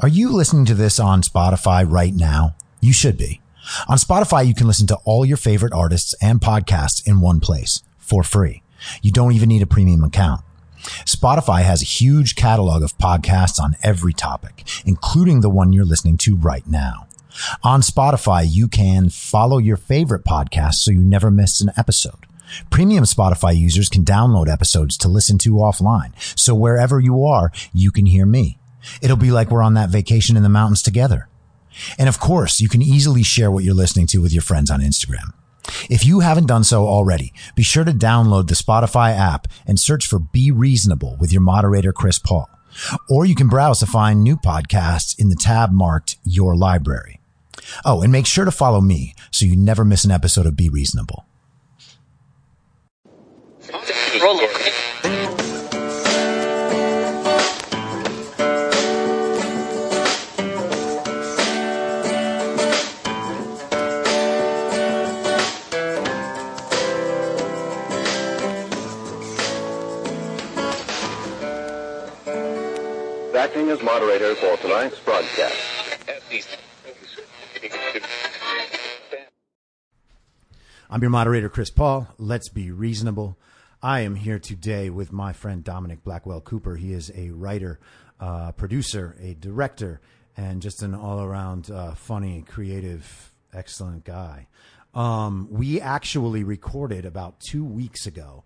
Are you listening to this on Spotify right now? You should be. On Spotify, you can listen to all your favorite artists and podcasts in one place for free. You don't even need a premium account. Spotify has a huge catalog of podcasts on every topic, including the one you're listening to right now. On Spotify, you can follow your favorite podcast so you never miss an episode. Premium Spotify users can download episodes to listen to offline. So wherever you are, you can hear me. It'll be like we're on that vacation in the mountains together. And of course, you can easily share what you're listening to with your friends on Instagram. If you haven't done so already, be sure to download the Spotify app and search for Be Reasonable with your moderator, Chris Paul. Or you can browse to find new podcasts in the tab marked Your Library. Oh, and make sure to follow me so you never miss an episode of Be Reasonable. Acting as moderator for tonight's broadcast. I'm your moderator, Chris Paul. Let's be reasonable. I am here today with my friend Dominic Blackwell Cooper. He is a writer, uh, producer, a director, and just an all around uh, funny, creative, excellent guy. Um, we actually recorded about two weeks ago.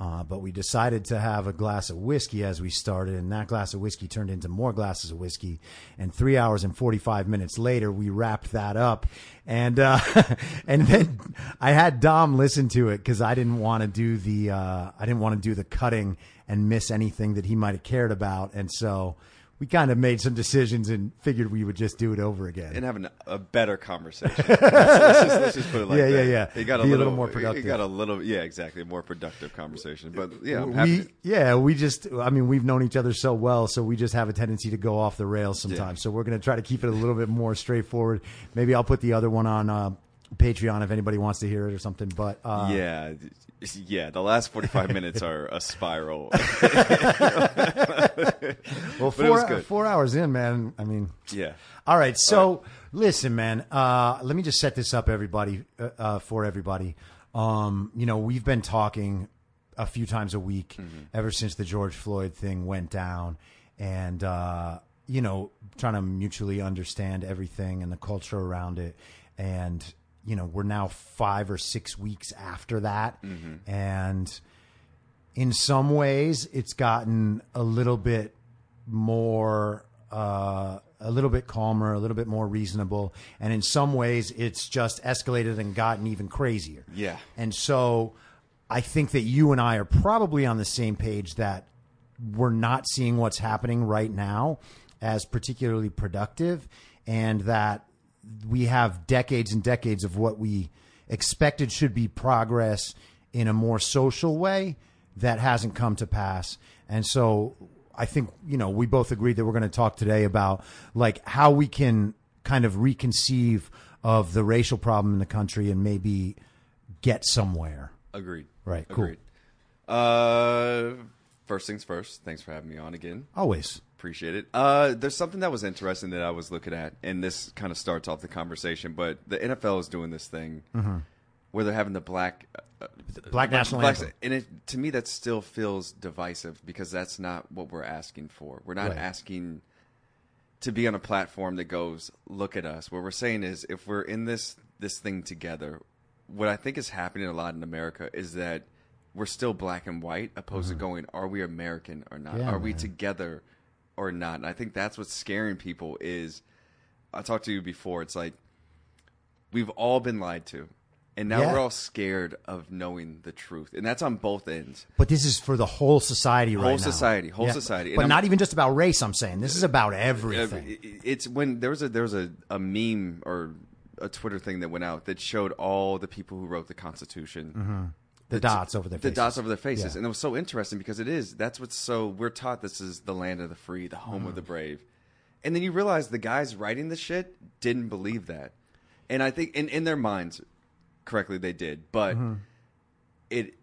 Uh, but we decided to have a glass of whiskey as we started, and that glass of whiskey turned into more glasses of whiskey. And three hours and forty five minutes later, we wrapped that up, and uh, and then I had Dom listen to it because I didn't want to do the uh, I didn't want to do the cutting and miss anything that he might have cared about, and so we kind of made some decisions and figured we would just do it over again. and having a better conversation. let's, let's just, let's just put it like Yeah, that. yeah, yeah. It got a Be a little, little more productive. It got a little, yeah, exactly, a more productive conversation. But yeah, I'm we to- yeah we just i mean we've known each other so well so we just have a tendency to go off the rails sometimes Yeah. so we're going to try to keep it a little bit more straightforward maybe i'll put the other one on uh, patreon if anybody wants to hear it or something but uh, yeah, yeah. The last forty-five minutes are a spiral. well but it was four, four hours in man i mean yeah, All right. So listen, man. Uh, let me just set this up, everybody, uh, uh, for everybody. Um, you know, we've been talking a few times a week ever since the George Floyd thing went down, and uh, you know, trying to mutually understand everything and the culture around it, and you know, we're now five or six weeks after that, and in some ways, it's gotten a little bit more uh, a little bit calmer, a little bit more reasonable, and in some ways, it's just escalated and gotten even crazier. Yeah. and so I think that you and I are probably on the same page that we're not seeing what's happening right now as particularly productive, and that we have decades and decades of what we expected should be progress in a more social way that hasn't come to pass. And so I think, you know, we both agreed that we're going to talk today about like how we can kind of reconceive of the racial problem in the country and maybe get somewhere. agreed. Right, cool. Agreed. Uh, first things first. Thanks for having me on again. Always. Appreciate it. Uh, there's something that was interesting that I was looking at, and this kind of starts off the conversation. But the NFL is doing this thing where they're having the black, uh, Mm-hmm. Black national anthem. and it to me that still feels divisive because that's not what we're asking for. We're not Right. asking to be on a platform that goes, "Look at us." What we're saying is, if we're in this this thing together, what I think is happening a lot in America is that we're still black and white, opposed to going, "Are we American or not? Mm-hmm. Yeah, Are we together or not?" And I think that's what's scaring people. Is I talked to you before. It's like we've all been lied to. And now Yeah. we're all scared of knowing the truth, and that's on both ends. But this is for the whole society right now. Whole society, whole society. And But I'm- not even just about race, I'm saying. This is about everything. It's when there was a there was a, a meme or a Twitter thing that went out that showed all the people who wrote the Constitution. Mm-hmm. The dots over their The faces. dots over their faces, Yeah. and it was so interesting because it is. That's what's so we're taught this is the land of the free, the home of the brave, and then you realize the guys writing the shit didn't believe that, and I think in in their minds, correctly they did, but Mm-hmm. it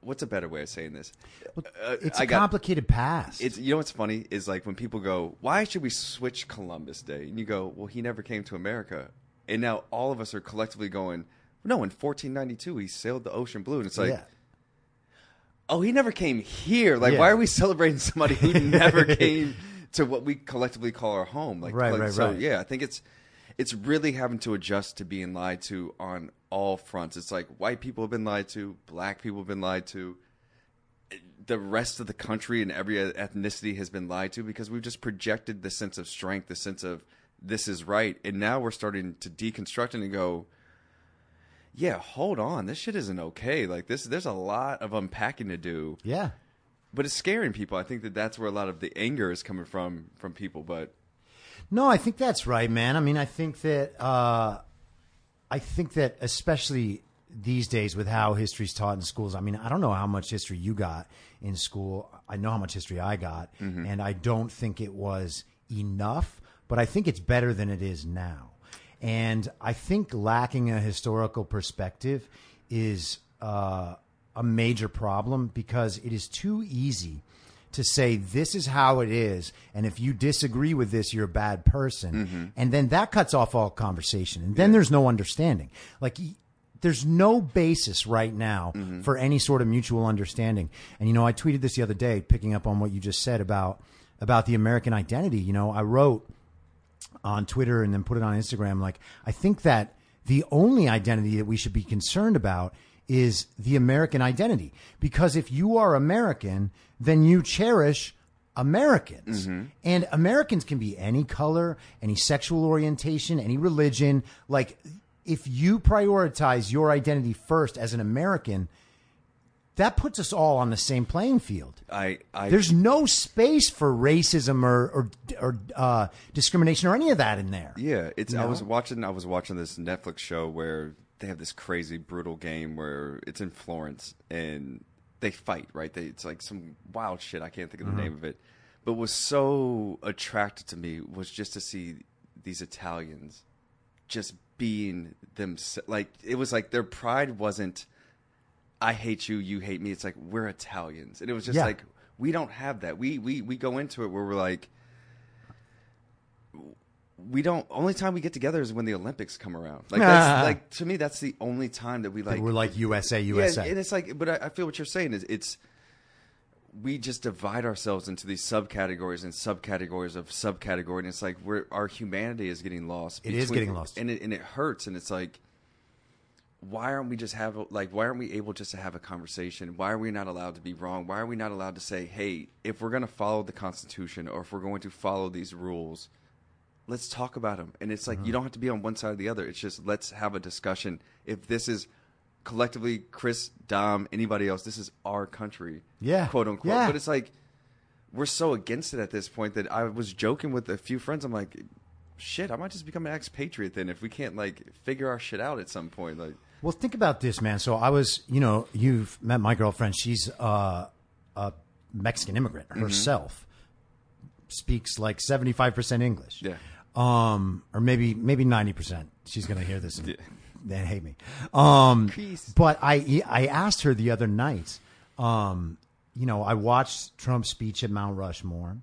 what's a better way of saying this? Uh, It's I a got- complicated past. It's you know what's funny is like when people go, "Why should we switch Columbus Day?" And you go, "Well, he never came to America," and now all of us are collectively going, "No, in 1492 he sailed the ocean blue," and it's like, yeah. "Oh, he never came here." Like, Yeah. why are we celebrating somebody who never came to what we collectively call our home? Like, Right, like, right, so right. yeah, I think it's it's really having to adjust to being lied to on all fronts. It's like white people have been lied to, black people have been lied to the rest of the country and every ethnicity has been lied to because we've just projected the sense of strength, the sense of this is right, and now we're starting to deconstruct it and go, yeah, hold on, this shit isn't okay. Like this, there's a lot of unpacking to do, yeah. but it's scaring people. I think that that's where a lot of the anger is coming from from people. But No, I think that's right, man. I mean, I think that uh, I think that especially these days with how history's taught in schools. I mean, I don't know how much history you got in school. I know how much history I got, and I don't think it was enough, but I think it's better than it is now. And I think lacking a historical perspective is uh, a major problem because it is too easy to say this is how it is and if you disagree with this you're a bad person. And then that cuts off all conversation and then there's no understanding. Like there's no basis right now for any sort of mutual understanding. And you know i tweeted this the other day picking up on what you just said about about the american identity. You know i wrote on Twitter and then put it on Instagram. Like, I think that the only identity that we should be concerned about is the American identity. Because if you are American, then you cherish Americans. Mm-hmm. And Americans can be any color, any sexual orientation, any religion. Like, if you prioritize your identity first as an American, that puts us all on the same playing field. I, I There's no space for racism or or, or uh, discrimination or any of that in there. Yeah, it's. You I was watching. I was watching this Netflix show where they have this crazy brutal game where it's in Florence and they fight. Right? They, it's like some wild shit. I can't think of the name of it. But what was so attracted to me was just to see these Italians just being them. Like it was like their pride wasn't. I hate you, you hate me. It's like we're Italians, and it was just Yeah. like we don't have that. We we we go into it where we're like we don't only time we get together is when the Olympics come around. Like that's like to me that's the only time that we like We're like USA, yeah, USA. and it's like but I, I feel what you're saying is it's we just divide ourselves into these subcategories and subcategories of subcategory and it's like we're our humanity is getting lost. It is getting lost. And it and it hurts and it's like why aren't we just have like why aren't we able just to have a conversation? Why are we not allowed to be wrong? Why are we not allowed to say hey if we're going to follow the constitution or if we're going to follow these rules let's talk about them and it's like Mm-hmm. you don't have to be on one side or the other. It's just let's have a discussion. If this is collectively chris dom anybody else this is our country Yeah. quote unquote Yeah. but it's like we're so against it at this point that i was joking with a few friends. I'm like shit i might just become an expatriate then if we can't like figure our shit out at some point like Well, think about this, man. So I was, you know, you've met my girlfriend. She's uh, a Mexican immigrant Mm-hmm. herself. Speaks like seventy five percent English. Yeah. Um, or maybe maybe ninety percent. She's gonna hear this and then hate me. Um, but I I asked her the other night. Um, you know, I watched Trump's speech at Mount Rushmore,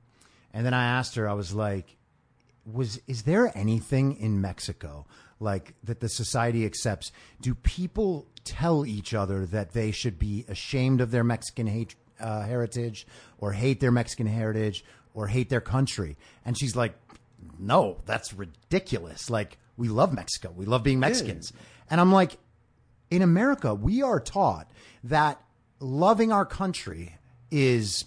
and then I asked her. I was like, was is there anything in Mexico like that the society accepts? Do people tell each other that they should be ashamed of their Mexican hate, uh, heritage or hate their Mexican heritage or hate their country? And she's like, no, that's ridiculous. Like we love Mexico. We love being Mexicans. And I'm like, in America, we are taught that loving our country is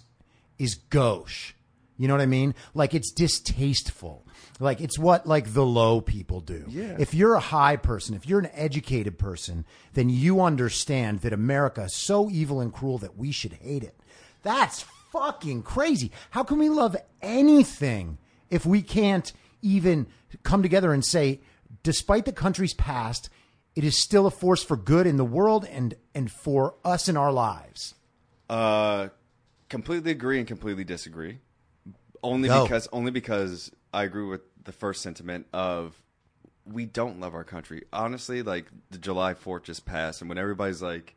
is gauche. You know what I mean? Like it's distasteful. Like it's what like the low people do. Yeah. If you're a high person, if you're an educated person, then you understand that America is so evil and cruel that we should hate it. That's fucking crazy. How can we love anything if we can't even come together and say, despite the country's past, it is still a force for good in the world and and for us in our lives. Uh, completely agree and completely disagree. Only Go. because only because I agree with the first sentiment of we don't love our country. Honestly, like the July Fourth just passed, and when everybody's like,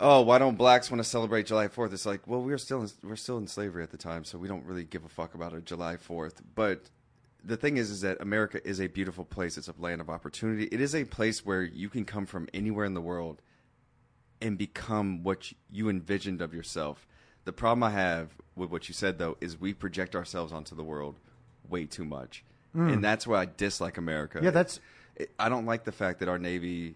oh, why don't blacks want to celebrate July Fourth? It's like, well, we were still in, we're still in slavery at the time, so we don't really give a fuck about a July Fourth. But the thing is, is that America is a beautiful place. It's a land of opportunity. It is a place where you can come from anywhere in the world and become what you envisioned of yourself. The problem I have with what you said though is we project ourselves onto the world way too much, hmm. and that's why I dislike America. Yeah, that's- It- I don't like the fact that our Navy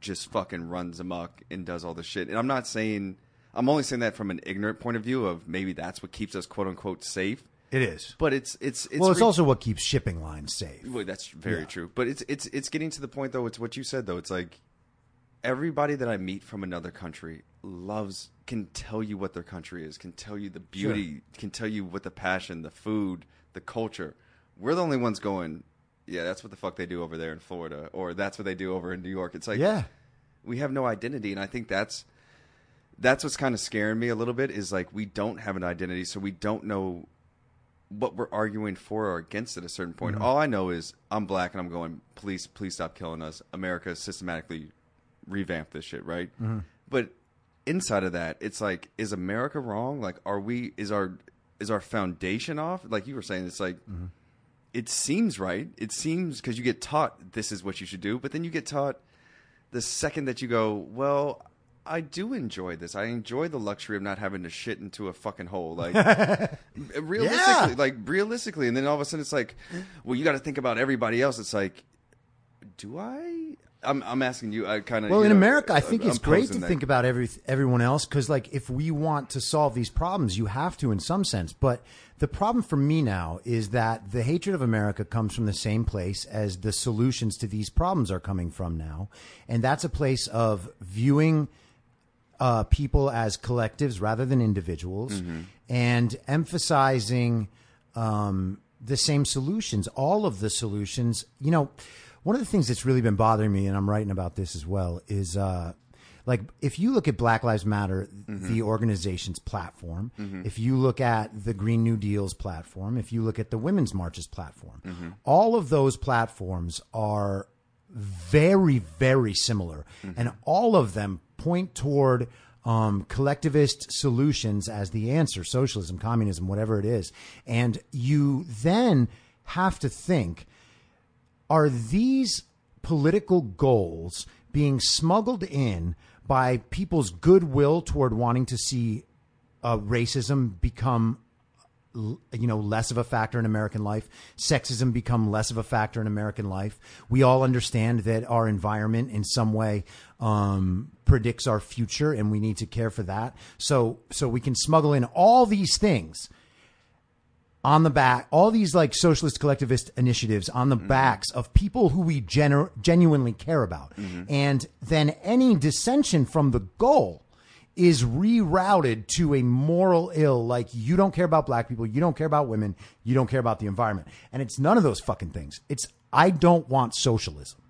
just fucking runs amok and does all this shit. And I'm not saying I'm only saying that from an ignorant point of view of maybe that's what keeps us quote unquote safe. It is. But it's it's it's well, it's re- also what keeps shipping lines safe. well, that's very Yeah. true. But it's it's it's getting to the point though. It's what you said though. It's like everybody that I meet from another country loves can tell you what their country is, can tell you the beauty, can tell you what the passion, the food, the culture. We're the only ones going. Yeah, that's what the fuck they do over there in Florida, or that's what they do over in New York. It's like Yeah. we have no identity, and I think that's that's what's kind of scaring me a little bit. Is like we don't have an identity, so we don't know what we're arguing for or against at a certain point. Mm-hmm. All I know is I'm black and I'm going, please, please stop killing us. America is systematically revamp this shit, right? Mm-hmm. But inside of that, it's like, is America wrong? Like, are we? Is our is our foundation off? Like you were saying, it's like. Mm-hmm. It seems right. It seems because you get taught this is what you should do, but then you get taught the second that you go, well, I do enjoy this. I enjoy the luxury of not having to shit into a fucking hole. Like realistically, Yeah. like realistically, and then all of a sudden it's like, well, you got to think about everybody else. It's like, do I? I'm I'm asking you. I kind of Well, in America, I think I'm it's great to that. think about every everyone else because, like, if we want to solve these problems, you have to in some sense. But the problem for me now is that the hatred of America comes from the same place as the solutions to these problems are coming from now, and that's a place of viewing uh, people as collectives rather than individuals, and emphasizing um, the same solutions, all of the solutions. You know, one of the things that's really been bothering me, and I'm writing about this as well, is uh, like if you look at Black Lives Matter, the organization's platform, if you look at the Green New Deal's platform, if you look at the Women's Marches platform, all of those platforms are very, very similar. And all of them point toward um, collectivist solutions as the answer socialism, communism, whatever it is. And you then have to think are these political goals being smuggled in by people's goodwill toward wanting to see uh, racism become you know less of a factor in American life, sexism become less of a factor in American life. We all understand that our environment in some way um, predicts our future, and we need to care for that. So so we can smuggle in all these things on the back, all these like socialist collectivist initiatives on the mm-hmm. backs of people who we gener- genuinely care about. Mm-hmm. And then any dissension from the goal is rerouted to a moral ill like you don't care about black people, you don't care about women, you don't care about the environment. And it's none of those fucking things. It's I don't want socialism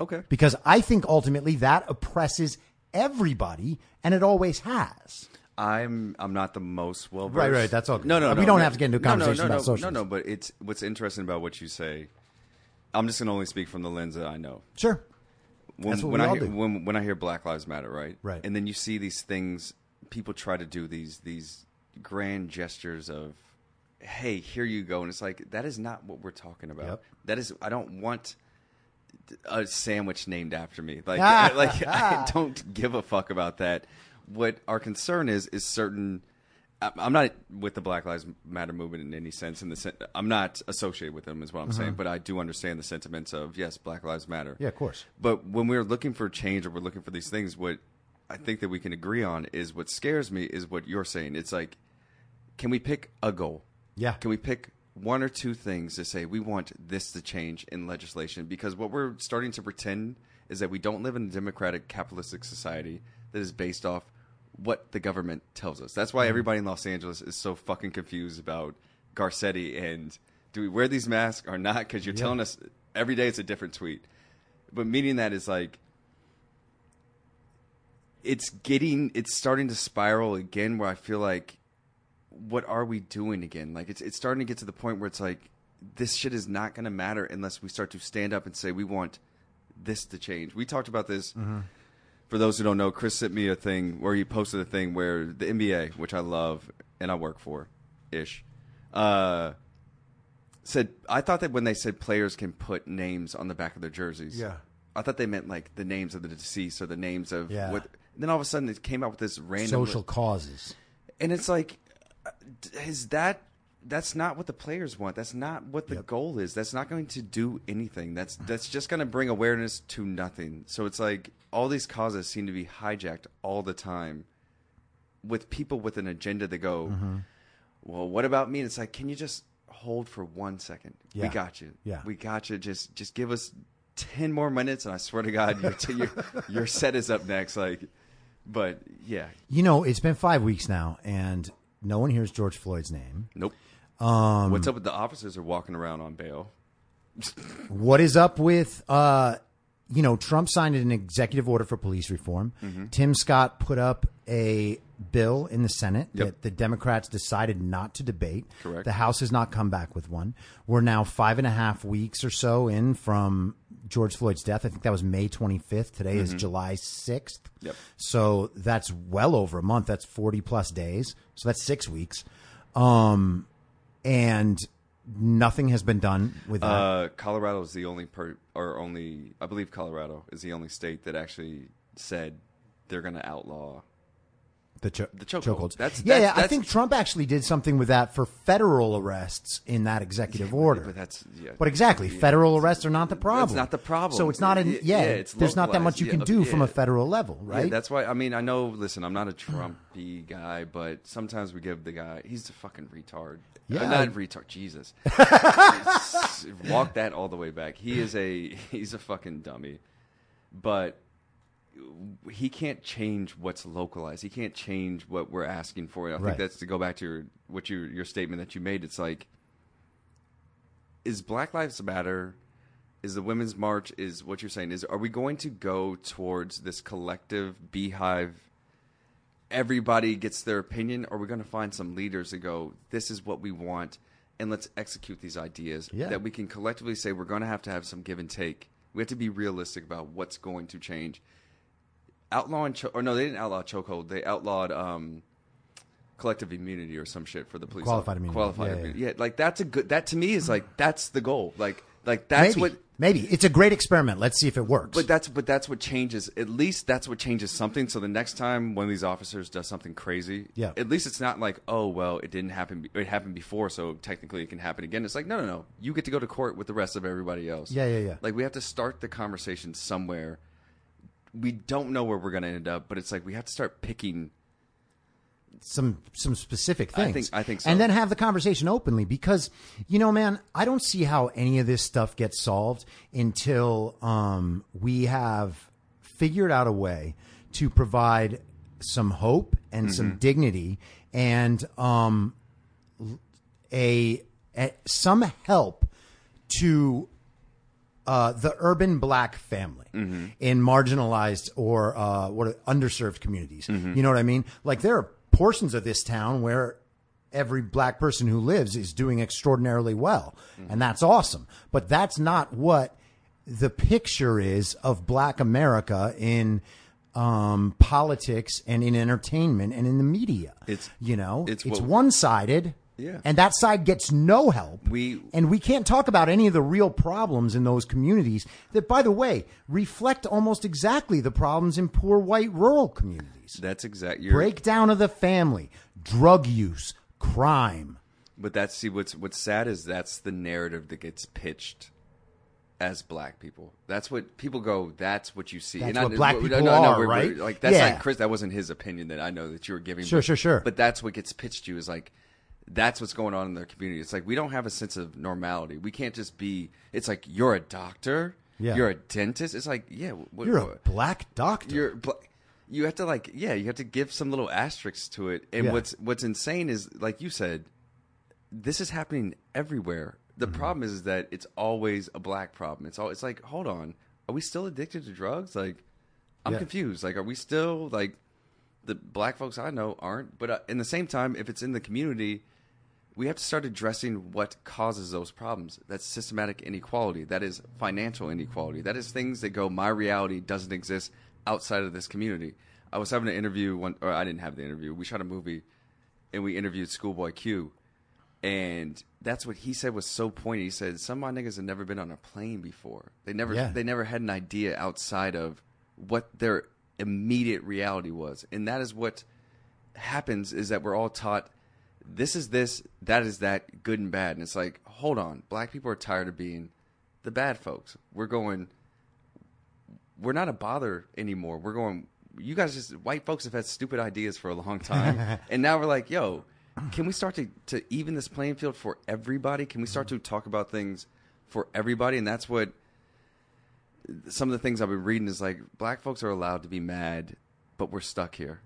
Okay. because I think ultimately that oppresses everybody and it always has. I'm I'm not the most well versed. Right, right, that's all good. No, no, Uh, no. we don't no, have to get into a no, no, no, about no, socialism. No, no, but it's what's interesting about what you say. I'm just gonna only speak from the lens that I know. Sure. When, That's what when we I all hear, do. when when I hear Black Lives Matter, right? Right. And then you see these things. People try to do these these grand gestures of, "Hey, here you go," and it's like that is not what we're talking about. Yep. That is, I don't want a sandwich named after me. Like, I, like. I don't give a fuck about that. What our concern is is certain. I'm not with the Black Lives Matter movement in any sense. In the sen- I'm not associated with them, is what I'm saying. Uh-huh. But I do understand the sentiments of yes, Black Lives Matter. Yeah, of course. But when we're looking for change or we're looking for these things, what I think that we can agree on is what scares me is what you're saying. It's like, can we pick a goal? Yeah. Can we pick one or two things to say we want this to change in legislation? Because what we're starting to pretend is that we don't live in a democratic capitalistic society that is based off what the government tells us. That's why mm-hmm. everybody in Los Angeles is so fucking confused about Garcetti and do we wear these masks or not? Because you're telling us every day it's a different tweet. But meaning that is like it's getting it's starting to spiral again where I feel like what are we doing again? Like it's it's starting to get to the point where it's like this shit is not going to matter unless we start to stand up and say we want this to change. We talked about this mm-hmm. For those who don't know, Chris sent me a thing where he posted a thing where the NBA, which I love and I work for, ish, uh, said I thought that when they said players can put names on the back of their jerseys, Yeah. I thought they meant like the names of the deceased or the names of Yeah. what. Then all of a sudden, it came out with this random Social causes. and it's like uh, is that that's not what the players want. That's not what the Yep. goal is. That's not going to do anything. That's that's just going to bring awareness to nothing. So it's like all these causes seem to be hijacked all the time with people with an agenda that go Mm-hmm. well what about me? And it's like can you just hold for one second? We got you. Yeah. we got you. Just just give us 10 more minutes and i swear to god your, your, your set is up next. Like but yeah. You know, it's been five weeks now, and no one hears George Floyd's name. Nope. Um, What's up with the officers are walking around on bail? What is up with, uh, you know, Trump signed an executive order for police reform. Mm-hmm. Tim Scott put up a bill in the Senate Yep. that the Democrats decided not to debate. Correct. The House has not come back with one. We're now five and a half weeks or so in from George Floyd's death. I think that was May 25th. Today is July 6th. Mm-hmm. Yep. So that's well over a month. That's 40 plus days. So that's six weeks. Um, and nothing has been done with that. Uh, Colorado is the only per or only I believe Colorado is the only state that actually said they're going to outlaw. The, cho- The chokehold. chokeholds. That's- yeah, that's- yeah. I that's- think Trump actually did something with that for federal arrests in that executive order. But that's yeah. But exactly, Yeah. federal arrests are not the problem. That's not the problem. So it's not an Yeah, yeah. yeah, it's there's not that much you can Yeah, do from a federal level, Yeah, right? that's why I mean I know. Listen, I'm not a Trumpy guy, but sometimes we give the guy he's a fucking retard. Yeah. Uh, not retard. Jesus, walk that all the way back. He is a he's a fucking dummy, but he can't change what's localized. He can't change what we're asking for. And I Right. think that's to go back to your what your your statement that you made. It's like, is Black Lives Matter? Is the Women's March? Is what you're saying? Is are we going to go towards this collective beehive? Everybody gets their opinion, or are we going to find some leaders that go, "This is what we want," and let's execute these ideas Yeah. that we can collectively say we're going to have to have some give and take. We have to be realistic about what's going to change outlawing cho- or no, they didn't outlaw chokehold. They outlawed um, collective immunity or some shit for the police. Qualified immunity. Qualified Yeah, yeah. immunity. Yeah, like that's a good. That to me is like that's the goal. Like like that's maybe, what. maybe it's a great experiment. Let's see if it works. But that's but that's what changes. At least that's what changes something. So the next time one of these officers does something crazy, Yeah. At least it's not like oh well it didn't happen. It happened before, so technically it can happen again. It's like no no no. You get to go to court with the rest of everybody else. Yeah, yeah, yeah. Like we have to start the conversation somewhere. We don't know where we're going to end up, but it's like we have to start picking some some specific I things. think- I think so. And then have the conversation openly because you know, man, I don't see how any of this stuff gets solved until um, we have figured out a way to provide some hope and Mm-hmm. some dignity and um, a, a some help to uh, the urban black family Mm-hmm. in marginalized or uh, what are- underserved communities. Mm-hmm. You know what I mean? Like there are portions of this town where every black person who lives is doing extraordinarily well, Mm-hmm. and that's awesome. But that's not what the picture is of black America in um, politics and in entertainment and in the media. It's- you know, it's it's one sided. Yeah. And that side gets no help. We- and we can't talk about any of the real problems in those communities that, by the way, reflect almost exactly the problems in poor white rural communities. that's exactly Breakdown of the family, drug use, crime. But that's see what's what's sad is that's the narrative that gets pitched as black people. That's what people go. That's what you see. That's I- what black no, people no, no, are, we're- we're- right? Like that's Yeah. not Chris. That wasn't his opinion that I know that you were giving. Sure, but, sure, sure. But that's what gets pitched to you is like that's what's going on in their community. It's like we don't have a sense of normality. We can't just be. It's like you're a doctor. Yeah. You're a dentist. It's like yeah. What, You're a what- black doctor. you're bl- you have to like yeah you have to give some little asterisks to it and Yeah. what's what's insane is like you said this is happening everywhere the Mm-hmm. problem is, is that it's always a black problem it's all it's like hold on are we still addicted to drugs like i'm Yeah. confused like are we still like the black folks i know aren't but uh, in the same time if it's in the community we have to start addressing what causes those problems. That's systematic inequality. That is financial inequality. That is things that go, my reality doesn't exist. outside of this community. I was having an interview one, or I didn't have the interview. We shot a movie, and we interviewed Schoolboy Q, and that's what he said was so pointy. He said some of my niggas have never been on a plane before. They never, Yeah. they never had an idea outside of what their immediate reality was, and that is what happens. Is that we're all taught this is this, that is that, good and bad, and it's like, hold on, black people are tired of being the bad folks. We're going we're not a bother anymore. We're going. You guys just white folks have had stupid ideas for a long time, and now we're like, yo, can we start to to even this playing field for everybody? Can we start to talk about things for everybody? And that's what some of the things I've been reading is like black folks are allowed to be mad, but we're stuck here,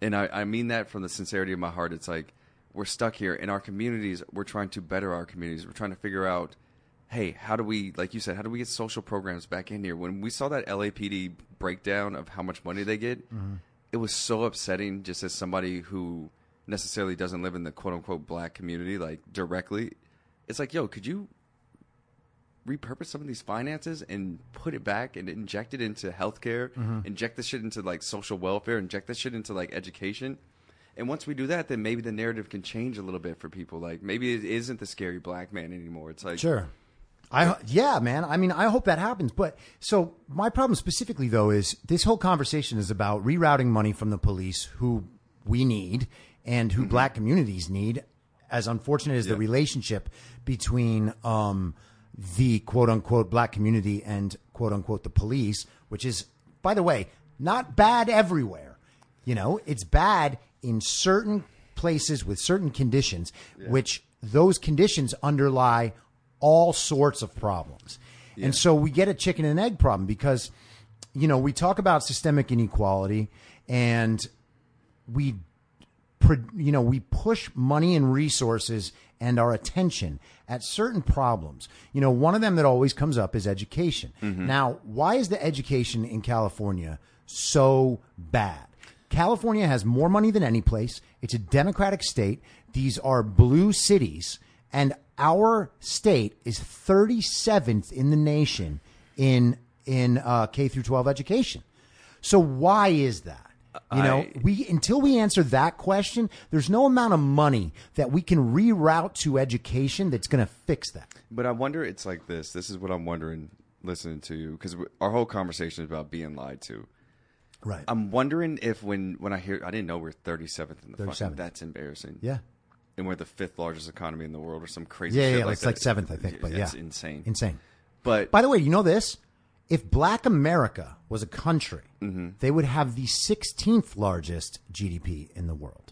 and I, I mean that from the sincerity of my heart. It's like we're stuck here in our communities. We're trying to better our communities. We're trying to figure out hey, how do we, like you said, how do we get social programs back in here? When we saw that LAPD breakdown of how much money they get, mm-hmm. it was so upsetting just as somebody who necessarily doesn't live in the quote unquote black community, like directly. It's like, yo, could you repurpose some of these finances and put it back and inject it into healthcare, mm-hmm. inject this shit into like social welfare, inject this shit into like education? And once we do that, then maybe the narrative can change a little bit for people. Like maybe it isn't the scary black man anymore. It's like Sure. I yeah, man. I mean, I hope that happens. But so my problem specifically though is this whole conversation is about rerouting money from the police who we need and who black communities need. As unfortunate as the relationship between um, the quote unquote black community and quote unquote the police, which is, by the way, not bad everywhere. You know, it's bad in certain places with certain conditions, which those conditions underlie all sorts of problems. And so we get a chicken and egg problem because, you know, we talk about systemic inequality and we, you know, we push money and resources and our attention at certain problems. You know, one of them that always comes up is education. Mm-hmm. Now, why is the education in California so bad? California has more money than any place. It's a democratic state. These are blue cities, and our state is 37th in the nation in in uh, K through 12 education. So why is that? You know, I- we until we answer that question, there's no amount of money that we can reroute to education that's going to fix that. But I wonder, it's like this. This is what I'm wondering listening to you because our whole conversation is about being lied to. Right. I'm wondering if when when I hear, I didn't know we're 37th in the 37th. fucking. That's embarrassing. yeah. and we're the fifth largest economy in the world, or some crazy. Yeah, shit yeah, like it's that. like seventh, I think, but That's yeah. insane. Insane. But By the way, you know this? If Black America was a country, Mm-hmm. they would have the 16th largest GDP in the world.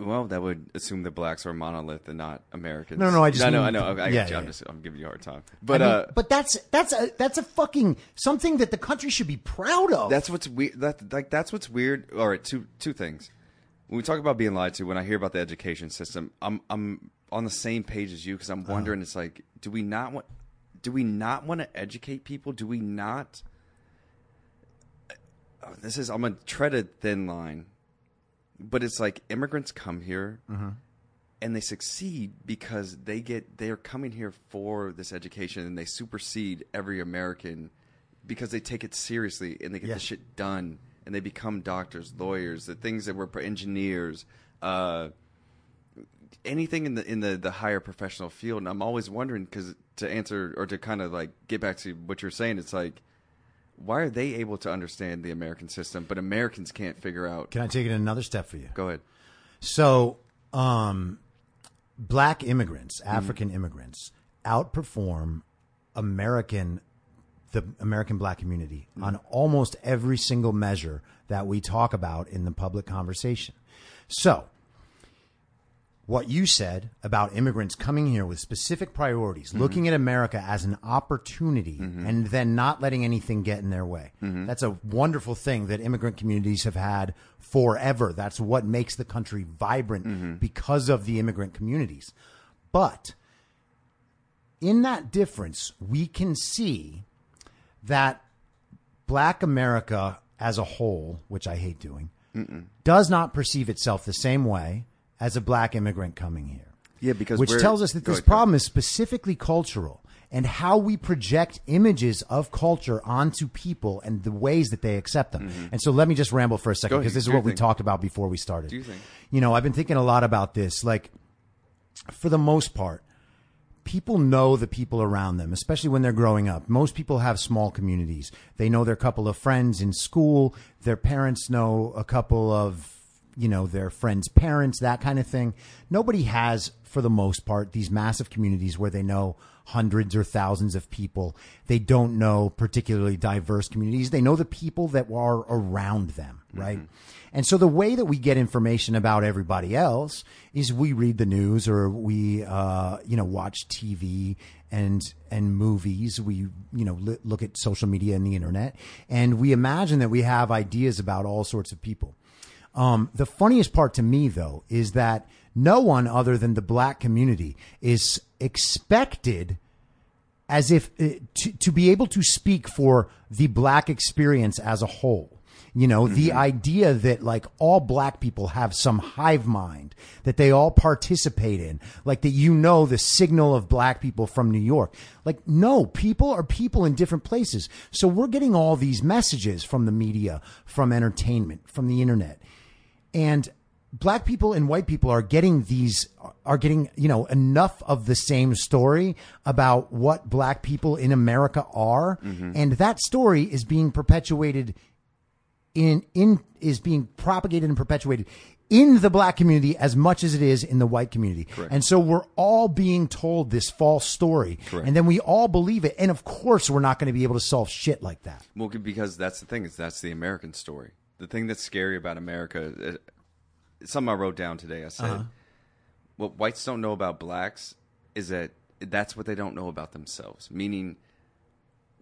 Well, that would assume the blacks are monolith and not Americans. No, no, I just I know, mean- I know. Okay, I yeah, got you. yeah, I'm just, I'm giving you a hard time. But I mean, uh, but that's that's a that's a fucking something that the country should be proud of. That's what's weird. That like that's what's weird. All right, two two things. When we talk about being lied to, when I hear about the education system, I'm I'm on the same page as you because I'm wondering. It's like, do we not want? Do we not want to educate people? Do we not? Oh, this is I'm gonna tread a thin line, but it's like immigrants come here. And they succeed because they get they are coming here for this education and they supersede every American because they take it seriously and they get Yeah. the shit done and they become doctors, lawyers, the things that were engineers, uh, anything in the in the the higher professional field. And I'm always wondering because to answer or to kind of like get back to what you're saying, it's like why are they able to understand the American system, but Americans can't figure out? Can I take it another step for you? Go ahead. So, um, black immigrants, Mm-hmm. African immigrants, outperform American, the American black community Mm-hmm. on almost every single measure that we talk about in the public conversation. So, what you said about immigrants coming here with specific priorities, Mm-hmm. looking at America as an opportunity and then not letting anything get in their way. Mm-hmm. That's a wonderful thing that immigrant communities have had forever. That's what makes the country vibrant Mm-hmm. because of the immigrant communities. But in that difference, we can see that black America as a whole, which I hate doing, does not perceive itself the same way as a black immigrant coming here. Yeah, because which tells us that this ahead, problem is specifically cultural and how we project images of culture onto people and the ways that they accept them. And so let me just ramble for a second Mm-hmm. Because this is what we talked about before we started. Do your thing. You know, I've been thinking a lot about this. Like, for the most part, people know the people around them, especially when they're growing up. Most people have small communities. They know their couple of friends in school. Their parents know a couple of, you know, their friends' parents, that kind of thing. Nobody has, for the most part, these massive communities where they know hundreds or thousands of people. They don't know particularly diverse communities. They know the people that are around them, right? And so the way that we get information about everybody else is we read the news or we, uh, you know, watch TV and and movies. We, you know, li- look at social media and the internet, and we imagine that we have ideas about all sorts of people. Um, the funniest part to me, though, is that no one other than the black community is expected as if uh, to, to be able to speak for the black experience as a whole. You know, the idea that like all black people have some hive mind that they all participate in, like that you know the signal of black people from New York. Like, no, people are people in different places. So we're getting all these messages from the media, from entertainment, from the internet and black people and white people are getting these are getting you know enough of the same story about what black people in America are mm-hmm. and that story is being perpetuated in in is being propagated and perpetuated in the black community as much as it is in the white community. And so we're all being told this false story and then we all believe it and of course we're not going to be able to solve shit like that. Well, because that's the thing is that's the American story. The thing that's scary about America, uh, something I wrote down today. I said, Uh-huh. what whites don't know about blacks is that that's what they don't know about themselves. Meaning,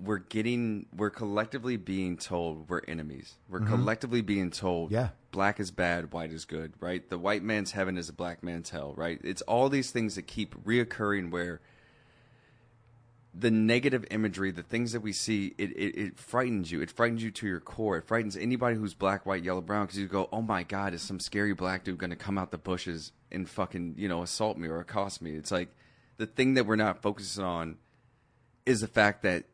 we're getting, we're collectively being told we're enemies. We're collectively being told, Mm-hmm. Yeah. black is bad, white is good, right? The white man's heaven is the black man's hell, right? It's all these things that keep reoccurring where the negative imagery, the things that we see, it, it, it frightens you. It frightens you to your core. It frightens anybody who's black, white, yellow, brown because you go, oh my God, is some scary black dude going to come out the bushes and fucking, you know, assault me or accost me? It's like the thing that we're not focusing on is the fact that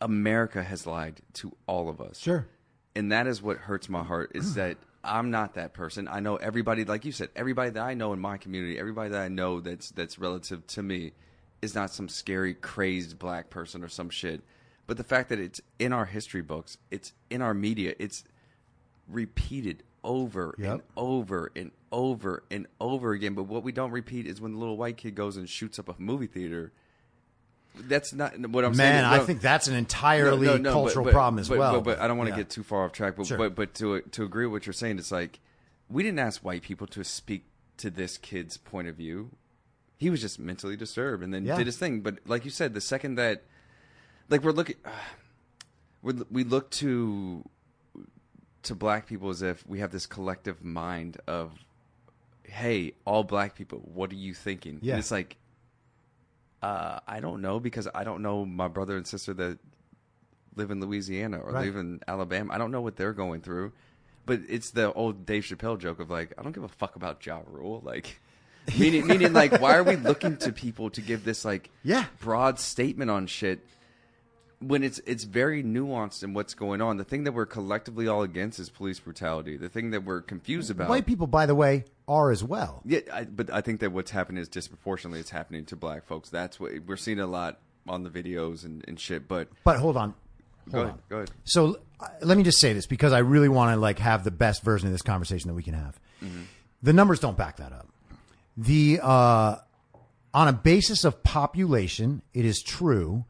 America has lied to all of us. Sure. And that is what hurts my heart is that I'm not that person. I know everybody, like you said, everybody that I know in my community, everybody that I know that's that's relative to me, is not some scary, crazed black person or some shit. But the fact that it's in our history books, it's in our media, it's repeated over and over and over and over again. But what we don't repeat is when the little white kid goes and shoots up a movie theater. That's not what I'm saying. Man, I think that's an entirely no, no, cultural but- but- problem as but- well. But, but I don't want to Yeah. get too far off track. But Sure. but but to to agree with what you're saying, it's like we didn't ask white people to speak to this kid's point of view. He was just mentally disturbed and then Yeah. did his thing. But like you said, the second that, like we're looking, we we look to to black people as if we have this collective mind of, hey, all black people, what are you thinking? Yeah. And it's like, uh, I don't know because I don't know my brother and sister that live in Louisiana or Right. live in Alabama. I don't know what they're going through. But it's the old Dave Chappelle joke of like, I don't give a fuck about Ja Rule. Like, meaning, meaning like, why are we looking to people to give this like Yeah. broad statement on shit when it's it's very nuanced in what's going on? The thing that we're collectively all against is police brutality. The thing that we're confused about. White people, by the way, are as well. Yeah, I, but I think that what's happening is disproportionately it's happening to black folks. That's what we're seeing a lot on the videos and, and shit. But But hold on. go Hold ahead, on. go ahead. So uh, let me just say this because I really want to like have the best version of this conversation that we can have. The numbers don't back that up. The uh, on a basis of population, it is true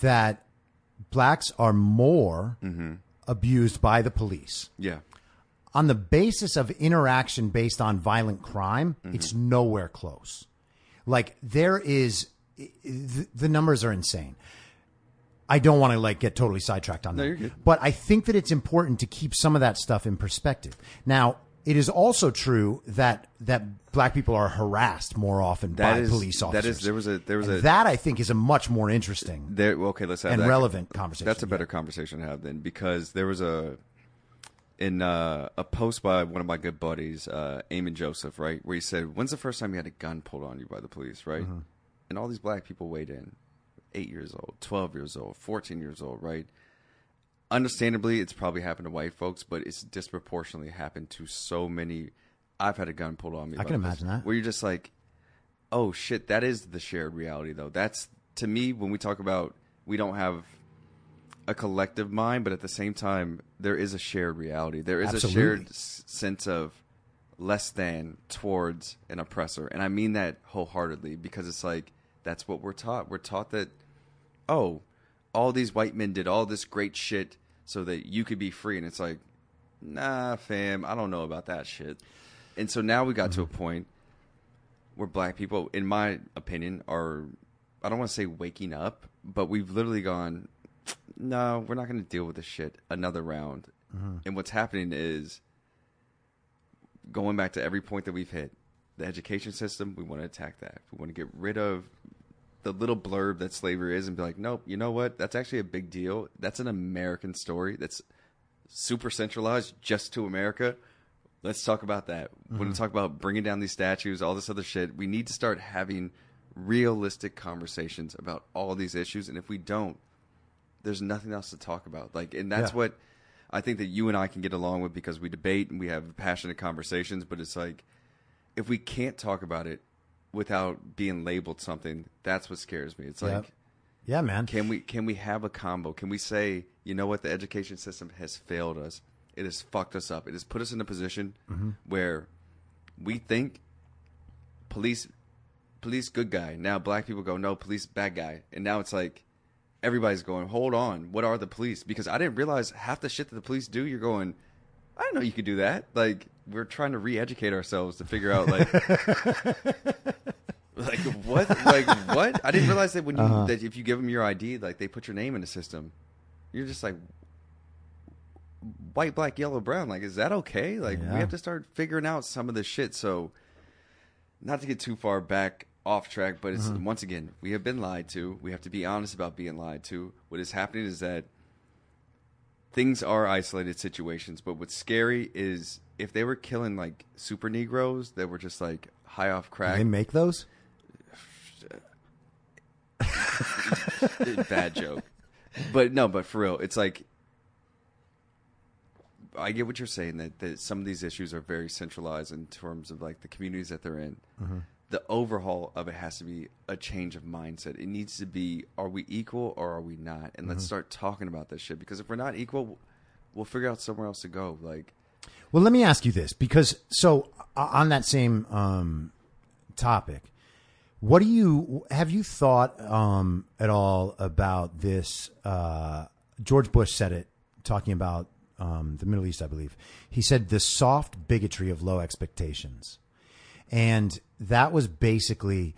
that blacks are more abused by the police. Yeah, On the basis of interaction based on violent crime, it's nowhere close. Like there is, the, numbers are insane. I don't want to like get totally sidetracked on that. you're good. But I think that it's important to keep some of that stuff in perspective. Now, it is also true that that black people are harassed more often That by is- police officers. That is there was a- there was And a- that I think is a much more interesting. there. Okay, let's have And that. relevant conversation, That's a better yeah. conversation to have then because there was a in uh, a post by one of my good buddies, uh, Eamon Joseph, right, where he said, "When's the first time you had a gun pulled on you by the police?" Right, Mm-hmm. and all these black people weighed in. eight years old, 12 years old, 14 years old, right? Understandably, it's probably happened to white folks, but it's disproportionately happened to so many. I've had a gun pulled on me. I can imagine this, that. Where you're just like, oh shit, that is the shared reality, though. That's to me when we talk about we don't have a collective mind, but at the same time, there is a shared reality. There is a shared s- sense of less than towards an oppressor, and I mean that wholeheartedly because it's like that's what we're taught. We're taught that oh, all these white men did all this great shit so that you could be free, and it's like, nah, fam, I don't know about that shit. And so now we got to a mm-hmm. point where black people, in my opinion, are I don't want to say waking up, but we've literally gone, no, we're not going to deal with this shit another round. Mm-hmm. And what's happening is going back to every point that we've hit, the education system, we want to attack that. We want to get rid of the little blurb that slavery is and be like, nope, you know what? That's actually a big deal. That's an American story that's super centralized just to America. Let's talk about that. When we mm-hmm. talk about bringing down these statues, all this other shit, we need to start having realistic conversations about all these issues. And if we don't, there's nothing else to talk about. Like, and that's Yeah. what I think that you and I can get along with because we debate and we have passionate conversations. But it's like, if we can't talk about it without being labeled something, that's what scares me. It's like, Yeah, man. can we can we have a combo? Can we say, you know what, the education system has failed us. It has fucked us up. It has put us in a position mm-hmm. where we think police police good guy. Now black people go, no, police bad guy. And now it's like everybody's going, hold on, what are the police? Because I didn't realize half the shit that the police do, you're going, I didn't know you could do that. Like we're trying to re-educate ourselves to figure out like like what like what? I didn't realize that when you Uh-huh. that if you give them your id like they put your name in the system. You're just like white black yellow brown. Like is that okay? Like Yeah. we have to start figuring out some of this shit. So not to get too far back off track but it's Mm-hmm. once again we have been lied to. We have to be honest about being lied to. What is happening is that things are isolated situations but what's scary is if they were killing like super negroes that were just like high off crack they make those? bad joke. But no, but for real, it's like I get what you're saying that, that some of these issues are very centralized in terms of like the communities that they're in. Mm-hmm. The overhaul of it has to be a change of mindset. It needs to be: Are we equal or are we not? And let's mm-hmm. start talking about this shit because if we're not equal, we'll figure out somewhere else to go. Like, Well, let me ask you this because so on that same um, topic, what do you have you thought um, at all about this? Uh, George Bush said it talking about um, the Middle East, I believe. He said the soft bigotry of low expectations, and that was basically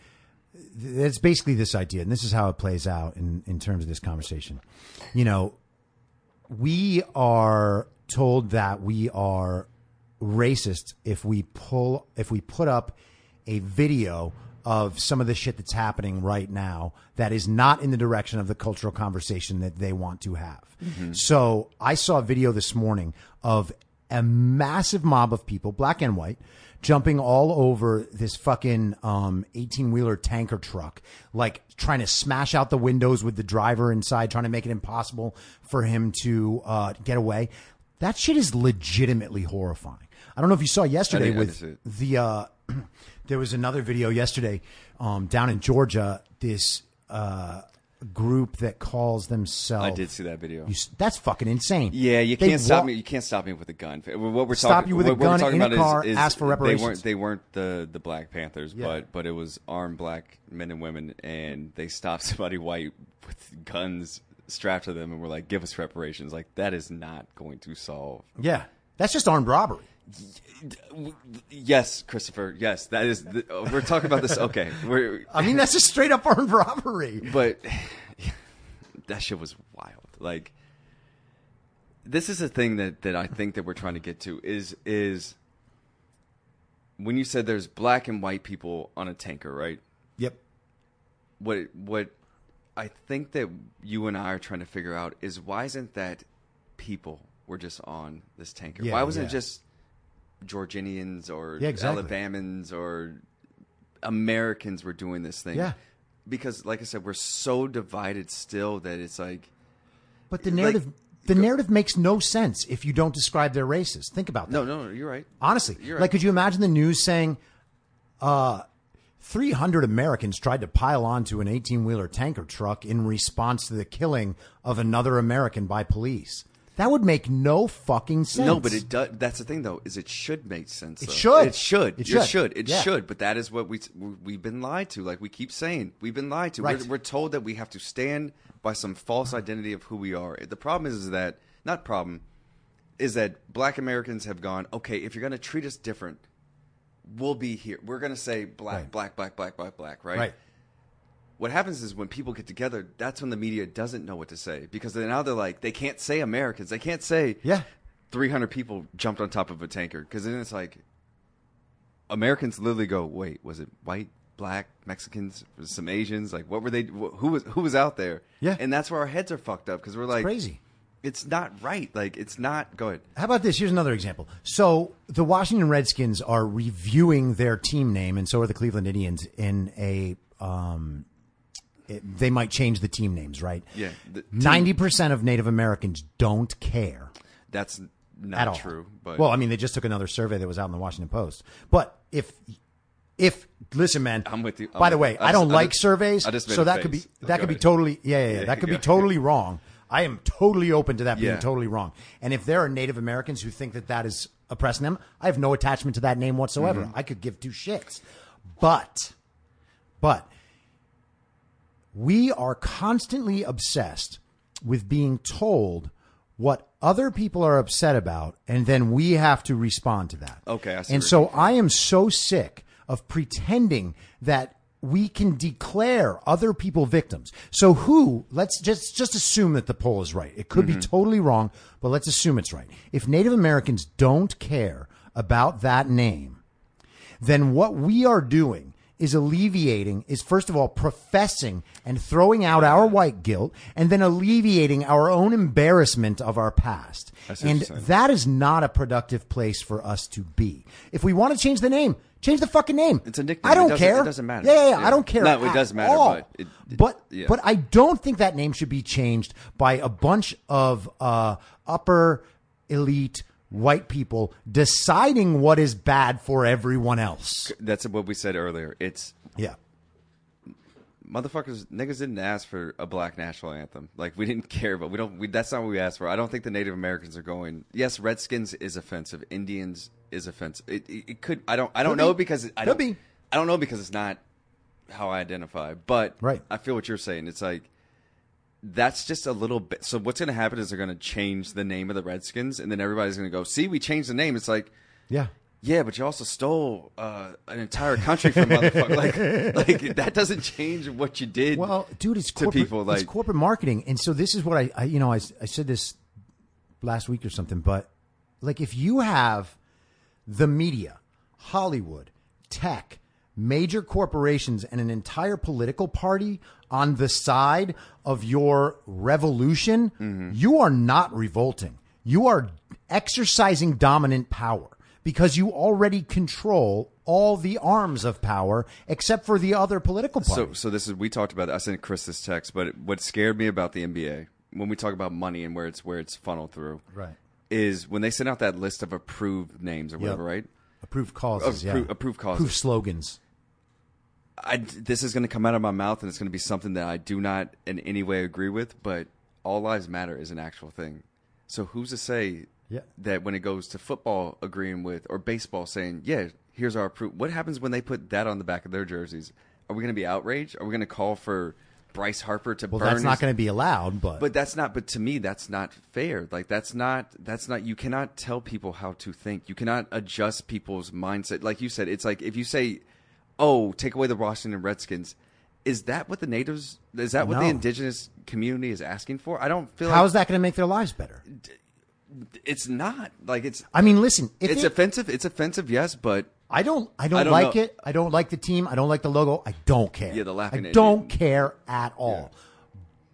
it's basically this idea, and this is how it plays out in in terms of this conversation. You know, we are told that we are racist if we pull if we put up a video of some of the shit that's happening right now that is not in the direction of the cultural conversation that they want to have. So I saw a video this morning of a massive mob of people, black and white, jumping all over this fucking um 18 wheeler tanker truck, like trying to smash out the windows with the driver inside, trying to make it impossible for him to uh, get away. That shit is legitimately horrifying. I don't know if you saw yesterday with the uh, there was another video yesterday um, down in Georgia. This uh, group that calls themselves I did see that video. You, s- that's fucking insane. Yeah, you They can't stop wa- me. You can't stop me with a gun. What we're Stop talking, you with a what, gun we're talking in a about car, is, is ask for They reparations. weren't. They weren't the the Black Panthers, Yeah. but but it was armed black men and women, and they stopped somebody white with guns strapped to them, and were like, "Give us reparations." Like that is not going to solve. Yeah, that's just armed robbery. Yes, Christopher. Yes, that is. The, oh, we're talking about this. Okay, we're. I mean, that's just straight up armed robbery. but that shit was wild. Like this is a thing that that I think that we're trying to get to is is when you said there's black and white people on a tanker, right? Yep. What what I think that you and I are trying to figure out is why isn't that people were just on this tanker? Yeah, why wasn't yeah. it just Georgians or Yeah, exactly. Alabamans or Americans were doing this thing? Yeah. because, like I said, we're so divided still that it's like But the Like, narrative, the narrative makes no sense if you don't describe their races. Think about that. no, no, no you're right. Honestly, You're like, could you imagine the news saying, uh, 300 Americans tried to pile onto an 18 wheeler tanker truck in response to the killing of another American by police? That would make no fucking sense. No, but it does. That's the thing, though, is it should make sense. It though. should. It should. It should. should. It Yeah. should. But that is what we we've been lied to. Like we keep saying, we've been lied to. Right. We're, we're told that we have to stand by some false identity of who we are. The problem is, is that not problem is that Black Americans have gone. Okay, if you're going to treat us different, we'll be here. We're going to say black, Right. black, black, black, black, black. Right. Right. What happens is when people get together, that's when the media doesn't know what to say because then now they're like they can't say Americans. They can't say Yeah. 300 people jumped on top of a tanker because then it's like Americans literally go, wait, was it white, black, Mexicans, some Asians? Like, what were they? Who was who was out there? Yeah. and that's where our heads are fucked up because we're like crazy. It's not right. Like, it's not. Go ahead. How about this? Here's another example. So the Washington Redskins are reviewing their team name, and so are the Cleveland Indians in a. Um, it, they might change the team names, right? Yeah, Ninety percent of Native Americans don't care That's at not true. But well, I mean, they just took another survey that was out in the Washington Post. But if if listen, man, I'm with you. I'm by the way. I I don't just- like surveys, I just made so a that could be that Go could be totally yeah, yeah, yeah Yeah, that could be totally wrong. I am totally open to that being Yeah. totally wrong. And if there are Native Americans who think that that is oppressing them, I have no attachment to that name whatsoever. Mm-hmm. I could give two shits. But, but we are constantly obsessed with being told what other people are upset about, and then we have to respond to that. Okay, I see and so I am so sick of pretending that we can declare other people victims. So who? Let's just just assume that the poll is right. It could be totally wrong, but let's assume it's right. If Native Americans don't care about that name, then what we are doing is alleviating is first of all professing and throwing out our white guilt and then alleviating our own embarrassment of our past and that is not a productive place for us to be if we want to change the name change the fucking name It's a nickname. i don't It care it doesn't matter. yeah, yeah, yeah, Yeah. i don't care No, it at does matter, all. but it- it- but yeah. but i don't think that name should be changed by a bunch of uh, upper elite white people deciding what is bad for everyone else that's what we said earlier. It's yeah motherfuckers niggas didn't ask for a black national anthem like we didn't care but we don't we, that's not what we asked for i don't think the native americans are going yes redskins is offensive indians is offensive it, it, it could i don't i don't Could know be. because i Could don't be. i don't know because it's not how i identify but Right. i feel what you're saying it's like that's just a little bit so what's going to happen is they're going to change the name of the redskins and then everybody's going to go see we changed the name it's like yeah yeah, but you also stole uh, an entire country from motherfucker. Like, like that doesn't change what you did. Well, dude, it's to corporate, people it's corporate marketing, and so this is what I, I you know, I, I said this last week or something, but like if you have the media, Hollywood, tech, major corporations, and an entire political party on the side of your revolution, Mm-hmm. you are not revolting. You are exercising dominant power because you already control all the arms of power except for the other political parties. So, so this is we talked about. I sent Chris this text, but what scared me about the NBA when we talk about money and where it's where it's funneled through, Right. Is when they sent out that list of approved names or whatever, right? Approved causes, Appro- yeah. approved causes. Approved slogans. I, this is going to come out of my mouth and it's going to be something that I do not in any way agree with, but all lives matter is an actual thing. So who's to say Yeah. that when it goes to football agreeing with or baseball saying, yeah, here's our proof. What happens when they put that on the back of their jerseys? Are we going to be outraged? Are we going to call for Bryce Harper to Well, burn? that's not going to be allowed, but, but that's not. But to me, that's not fair. Like that's not. That's not. You cannot tell people how to think. You cannot adjust people's mindset. Like you said, it's like if you say, "Oh, take away the Washington Redskins," is that what the natives? Is that what the indigenous community is asking for? I don't feel. how like is that going to make their lives better? It's not. Like it's. I mean, listen, It's it- offensive. It's offensive. Yes, but I don't, I don't, I don't like know. it. I don't like the team. I don't like the logo. I don't care. Yeah, the laughing I don't care at all.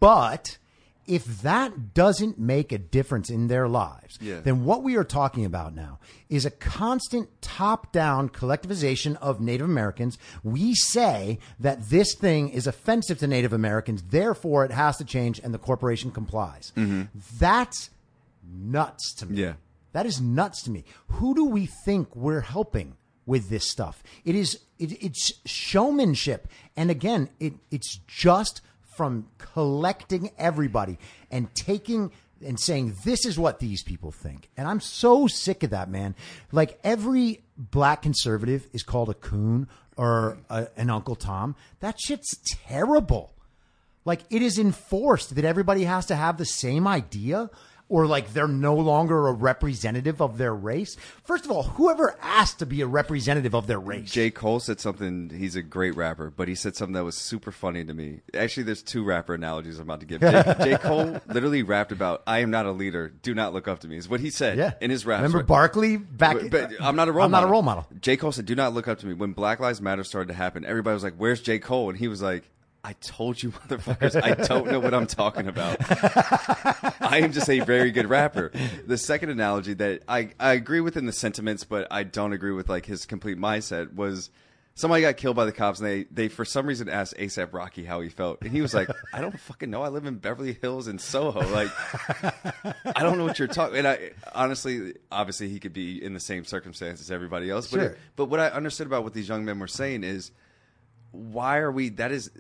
But if that doesn't make a difference in their lives, Yeah. then what we are talking about now is a constant top down collectivization of Native Americans. We say that this thing is offensive to Native Americans, therefore it has to change, and the corporation complies. That's nuts to me. Mm-hmm. Yeah. That is nuts to me. Who do we think we're helping with this stuff? It is it, it's showmanship, and again, it it's just from collecting everybody and taking and saying this is what these people think. And I'm so sick of that, man. Like every black conservative is called a coon or a, an Uncle Tom. That shit's terrible. Like it is enforced that everybody has to have the same idea or like they're no longer a representative of their race. First of all, whoever asked to be a representative of their race? J. Cole said something. He's a great rapper, but he said something that was super funny to me. Actually, there's two rapper analogies I'm about to give. J. J. Cole literally rapped about, "I am not a leader. Do not look up to me." Is what he said yeah. in his rap. Remember Barkley back But, but I'm not a role I'm model. not a role model. J. Cole said, "Do not look up to me." When Black Lives Matter started to happen, everybody was like, "Where's J. Cole?" And he was like, "I told you, motherfuckers, I don't know what I'm talking about. I am just a very good rapper." The second analogy that I I agree with in the sentiments, but I don't agree with like his complete mindset was. Somebody got killed by the cops, and they, they for some reason asked ASAP Rocky how he felt, and he was like, "I don't fucking know. I live in Beverly Hills in Soho. Like, I don't know what you're talking." And I honestly, obviously, he could be in the same circumstances as everybody else. But Sure. but what I understood about what these young men were saying is, why are we? That is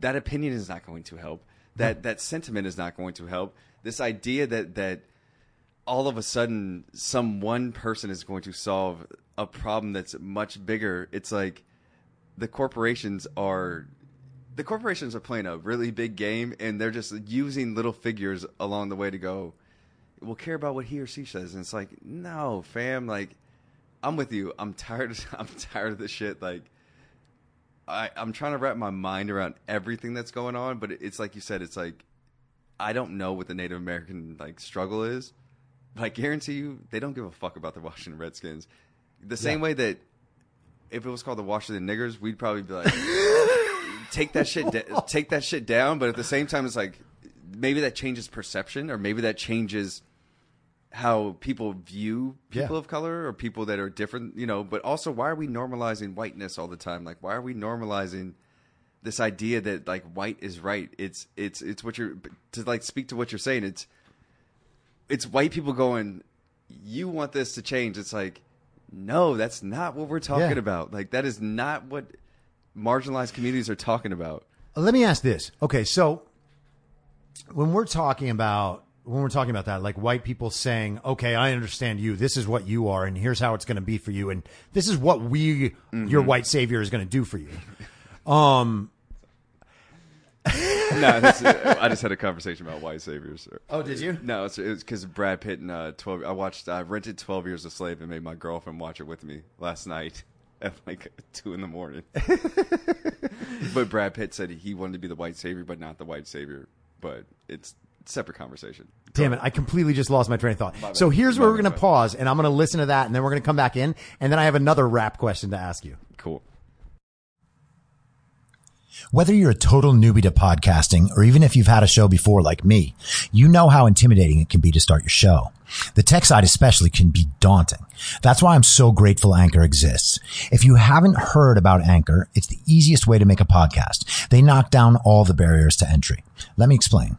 that opinion is not going to help. That hmm. that sentiment is not going to help. This idea that that all of a sudden some one person is going to solve a problem that's much bigger. It's like the corporations are the corporations are playing a really big game and they're just using little figures along the way to go we'll care about what he or she says and it's like no fam like i'm with you i'm tired i'm tired of this shit like I, i'm trying to wrap my mind around everything that's going on but it's like you said it's like i don't know what the native american like struggle is but i guarantee you they don't give a fuck about the washington redskins the same Yeah. way that if it was called the Washington Niggers, we'd probably be like, take that shit, da- take that shit down. But at the same time, it's like maybe that changes perception, or maybe that changes how people view people Yeah. of color or people that are different. You know, but also why are we normalizing whiteness all the time? Like, why are we normalizing this idea that like white is right? It's it's it's what you're to like speak to what you're saying. It's it's white people going, you want this to change. It's like, no, that's not what we're talking Yeah. about. Like, that is not what marginalized communities are talking about. Let me ask this. Okay, so when we're talking about when we're talking about that, like white people saying, "Okay, I understand you. This is what you are, and here's how it's going to be for you, and this is what we, your white savior, is going to do for you." Um. no, this is, I just had a conversation about white saviors. Oh, did you? No, it's because Brad Pitt and uh, twelve. I watched. I rented Twelve Years a Slave and made my girlfriend watch it with me last night at like two in the morning. but Brad Pitt said he wanted to be the white savior, but not the white savior. But it's separate conversation. Damn it! I completely just lost my train of thought. So here's where My we're going to pause, and I'm going to listen to that, and then we're going to come back in, and then I have another rap question to ask you. Cool. Whether you're a total newbie to podcasting or even if you've had a show before like me, you know how intimidating it can be to start your show. The tech side especially can be daunting. That's why I'm so grateful Anchor exists. If you haven't heard about Anchor, it's the easiest way to make a podcast. They knock down all the barriers to entry. Let me explain.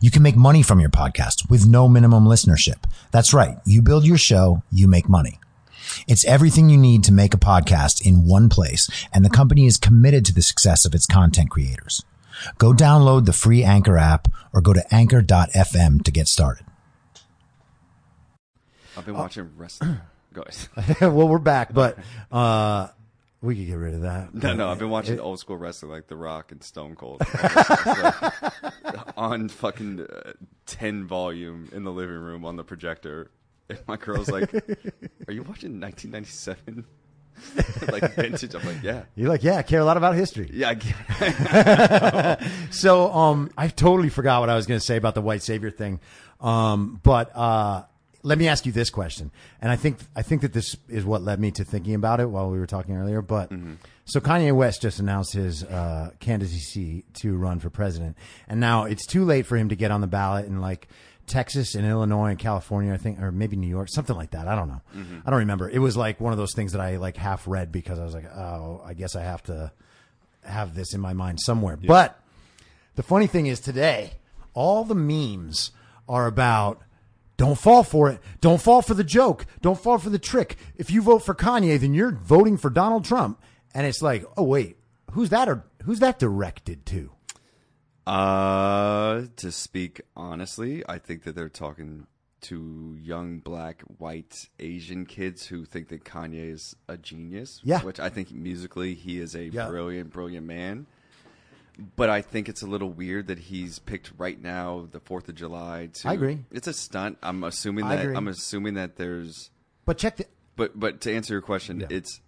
You can make money from your podcast with no minimum listenership. That's right. You build your show, you make money. It's everything you need to make a podcast in one place, and the company is committed to the success of its content creators. Go download the free Anchor app or go to anchor.fm to get started. I've been watching wrestling. Go ahead. well, we're back, but uh, we could get rid of that. No, no, I've been watching old school wrestling like The Rock and Stone Cold on fucking uh, ten volume in the living room on the projector. And my girl's like, "Are you watching 1997?" like vintage. I'm like, "Yeah, You're like, yeah, I care a lot about history. yeah." I get So, um, I totally forgot what I was going to say about the white savior thing. Um, but, uh, let me ask you this question. And I think, I think that this is what led me to thinking about it while we were talking earlier. But, so Kanye West just announced his, uh, candidacy to run for president. And now it's too late for him to get on the ballot in like, Texas and Illinois and California, I think, or maybe New York, something like that. I don't know. I don't remember. It was like one of those things that I like half read because I was like, oh, I guess I have to have this in my mind somewhere. But the funny thing is today, all the memes are about don't fall for it. Don't fall for the joke. Don't fall for the trick. If you vote for Kanye, then you're voting for Donald Trump. And it's like, oh wait, who's that or who's that directed to? Uh, to speak honestly, I think that they're talking to young black, white, Asian kids who think that Kanye is a genius. Yeah. Which I think musically he is a Yeah. brilliant, brilliant man. But I think it's a little weird that he's picked right now, the Fourth of July. To I agree. It's a stunt. I'm assuming I that agree. I'm assuming that there's. But check the But but to answer your question, Yeah. it's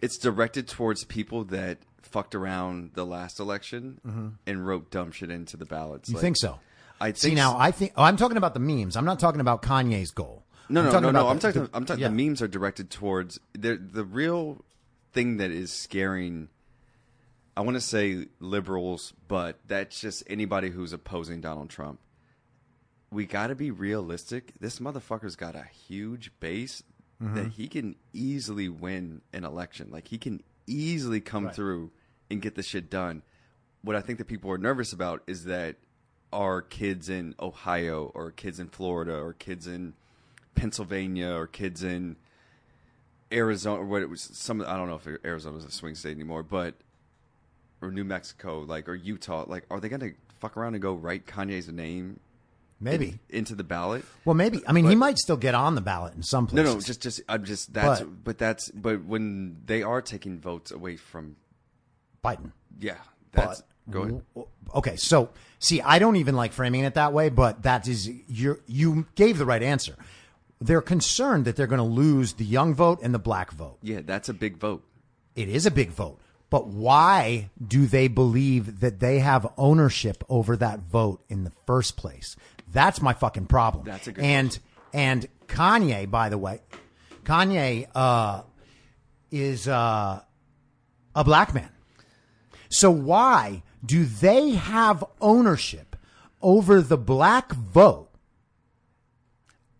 it's directed towards people that fucked around the last election and wrote dumb shit into the ballots. Mm-hmm. you think so? I think See now, I think oh, I'm talking about the memes. I'm not talking about Kanye's goal. no, I'm no, talking no, no. about I'm the- talking. the- I'm talking. yeah. The memes are directed towards the the real thing that is scaring. I want to say liberals, but that's just anybody who's opposing Donald Trump. We got to be realistic. This motherfucker's got a huge base Mm-hmm. that he can easily win an election. Like he can easily come Right. through and get the shit done. What I think that people are nervous about is that our kids in Ohio or kids in Florida or kids in Pennsylvania or kids in Arizona or what it was some I don't know if Arizona is a swing state anymore, but or New Mexico, like or Utah, like are they gonna fuck around and go write Kanye's name maybe. in- into the ballot? Well, maybe. I mean, he might still get on the ballot in some place. No, no, just just I'm just that's But- but, that's but when they are taking votes away from Biden. yeah, that's but go ahead. Okay, so see, I don't even like framing it that way, but that is you you gave the right answer. They're concerned that they're going to lose the young vote and the black vote. Yeah, that's a big vote. It is a big vote, but why do they believe that they have ownership over that vote in the first place? That's my fucking problem. That's a good and and Kanye, by the way, Kanye uh, is uh, a black man. So why do they have ownership over the black vote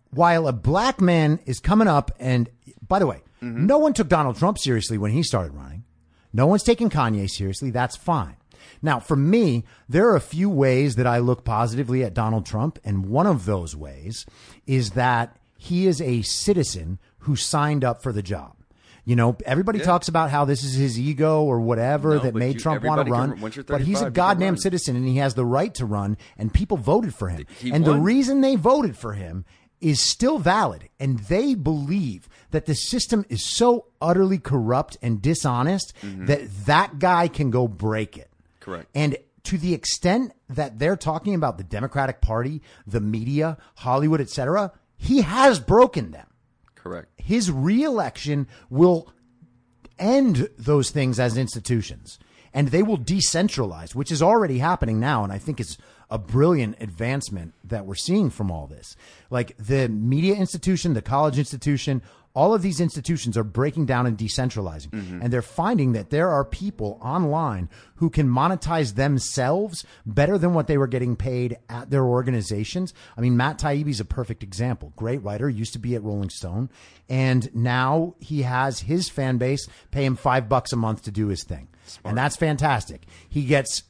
while a black man is coming up and by the way, no one took Donald Trump seriously when he started running. No one's taking Kanye seriously. That's fine. Now, for me, there are a few ways that I look positively at Donald Trump, and one of those ways is that he is a citizen who signed up for the job. You know, everybody talks about how this is his ego or whatever No, that made you- Trump want to everybody can- run. but he's a goddamn citizen and he has the right to run, and people voted for him. He and the reason they voted for him is still valid. And they believe that the system is so utterly corrupt and dishonest mm-hmm. that that guy can go break it. Correct. And to the extent that they're talking about the Democratic Party, the media, Hollywood, etc., he has broken them. Correct. His reelection will end those things as institutions and they will decentralize, which is already happening now. And I think it's a brilliant advancement that we're seeing from all this. Like the media institution, the college institution, all of these institutions are breaking down and decentralizing. Mm-hmm. And they're finding that there are people online who can monetize themselves better than what they were getting paid at their organizations. I mean, Matt Taibbi is a perfect example. Great writer, used to be at Rolling Stone. And now he has his fan base pay him five bucks a month to do his thing. And that's fantastic. He gets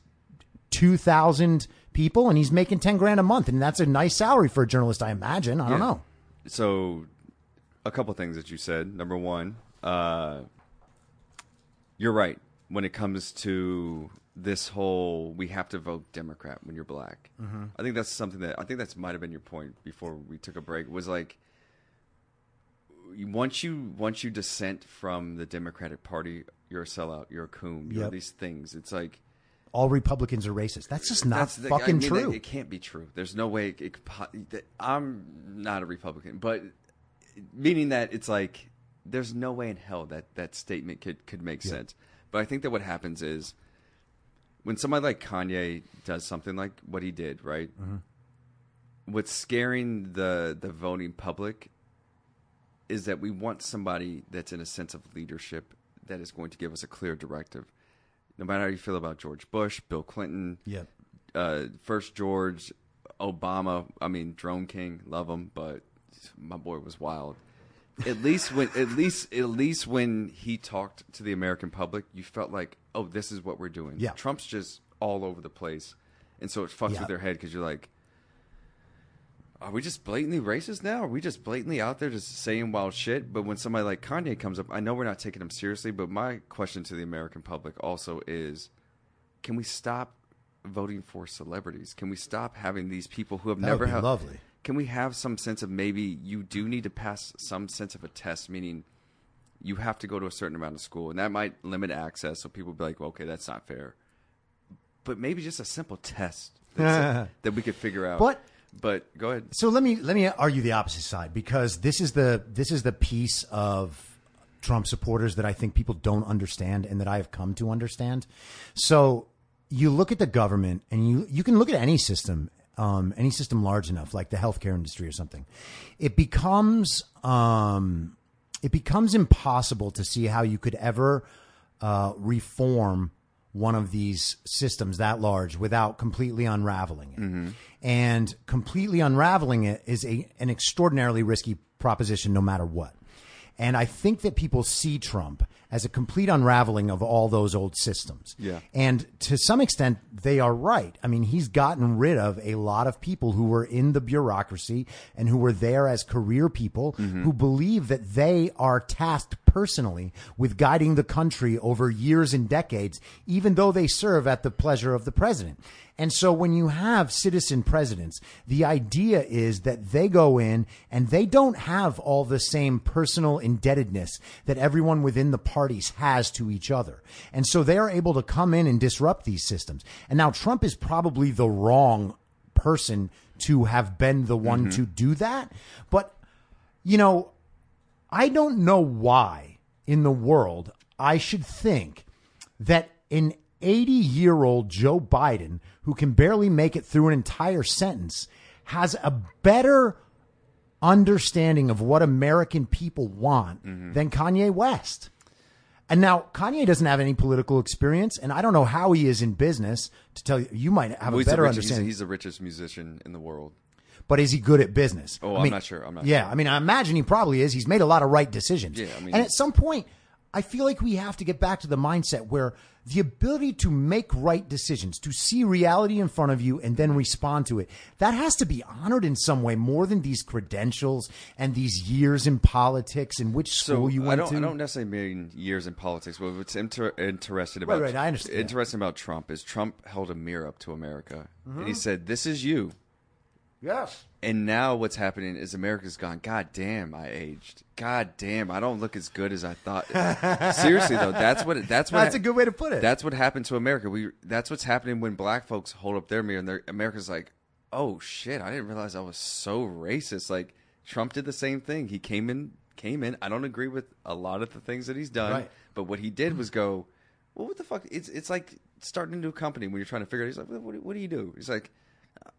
2,000 people and he's making 10 grand a month. And that's a nice salary for a journalist, I imagine. I don't Yeah. know. So, a couple things that you said. Number one, uh, you're right when it comes to this whole we have to vote Democrat when you're black. Mm-hmm. I think that's something that I think that's might have been your point before we took a break. Was like once you once you dissent from the Democratic Party, you're a sellout. You're a coon. You're these things. It's like All Republicans are racist. That's just not that's the- fucking I mean, true. It, it can't be true. There's no way it, it that- I'm not a Republican, but meaning that it's like there's no way in hell that that statement could could make sense. But I think that what happens is when somebody like Kanye does something like what he did, right? Mm-hmm. What's scaring the the voting public is that we want somebody that's in a sense of leadership that is going to give us a clear directive. No matter how you feel about George Bush, Bill Clinton, Yep. uh, first George, Obama. I mean, Drone King, love him, but my boy was wild. At least when, at least, at least when he talked to the American public, you felt like, oh, this is what we're doing. Yeah. Trump's just all over the place, and so it fucks Yeah. with their head because you're like, are we just blatantly racist now? Are we just blatantly out there just saying wild shit? But when somebody like Kanye comes up, I know we're not taking him seriously, but my question to the American public also is can we stop voting for celebrities? Can we stop having these people who have That never had lovely. Can we have some sense of maybe you do need to pass some sense of a test, meaning you have to go to a certain amount of school, and that might limit access. So people be like, well, okay, that's not fair. But maybe just a simple test that we could figure out. But- but go ahead. So let me let me argue the opposite side because this is the this is the piece of Trump supporters that I think people don't understand and that I have come to understand. So you look at the government and you you can look at any system, um, any system large enough, like the healthcare industry or something. It becomes um, it becomes impossible to see how you could ever uh, reform one of these systems that large without completely unraveling it. Mm-hmm. And completely unraveling it is a, an extraordinarily risky proposition no matter what. And I think that people see Trump as a complete unraveling of all those old systems. Yeah. And to some extent, they are right. I mean, he's gotten rid of a lot of people who were in the bureaucracy and who were there as career people mm-hmm. who believe that they are tasked personally with guiding the country over years and decades, even though they serve at the pleasure of the president. And so when you have citizen presidents, the idea is that they go in and they don't have all the same personal indebtedness that everyone within the parties has to each other. And so they are able to come in and disrupt these systems. And now Trump is probably the wrong person to have been the one mm-hmm. to do that. But, you know, I don't know why in the world I should think that an 80 year old Joe Biden, who can barely make it through an entire sentence, has a better understanding of what American people want mm-hmm. than Kanye West. And now Kanye doesn't have any political experience, and I don't know how he is in business. To tell you, you might have Well, a he's, better he's, understanding. he's the richest musician in the world. but is he good at business? Oh, I I'm mean, not sure. I'm not yeah, sure. I mean, I imagine he probably is. He's made a lot of right decisions. Yeah, I mean, and at some point, I feel like we have to get back to the mindset where the ability to make right decisions, to see reality in front of you and then respond to it, that has to be honored in some way more than these credentials and these years in politics and which So school you I went don't, to. I don't necessarily mean years in politics. But what's inter- interested about right, I understand. interesting about Trump is Trump held a mirror up to America, and Mm-hmm. he said, "This is you." Yes. And now what's happening is America's gone. God damn, I aged. God damn, I don't look as good as I thought. Seriously though, that's what that's what That's a good way to put it. That's what happened to America. We that's what's happening when black folks hold up their mirror and America's like, oh shit, I didn't realize I was so racist. Like Trump did the same thing. He came in, came in. I don't agree with a lot of the things that he's done, Right. but what he did was go, well, what the fuck? It's it's like starting a new company when you're trying to figure it. out. He's like, what, what do you do? He's like.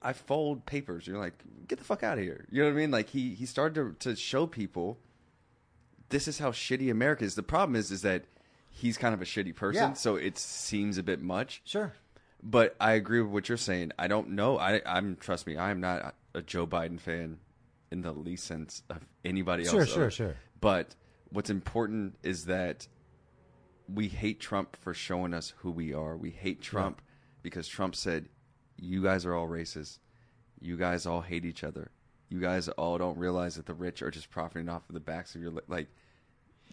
I fold papers. You're like, get the fuck out of here. You know what I mean? Like he he started to, to show people this is how shitty America is. The problem is is that he's kind of a shitty person, Yeah. so it seems a bit much. Sure. But I agree with what you're saying. I don't know. I I'm trust me. I am not a Joe Biden fan in the least sense of anybody Sure, else. sure, other- sure. But what's important is that we hate Trump for showing us who we are. We hate Trump because Trump said, "You guys are all racist. You guys all hate each other. You guys all don't realize that the rich are just profiting off of the backs of your li-" like."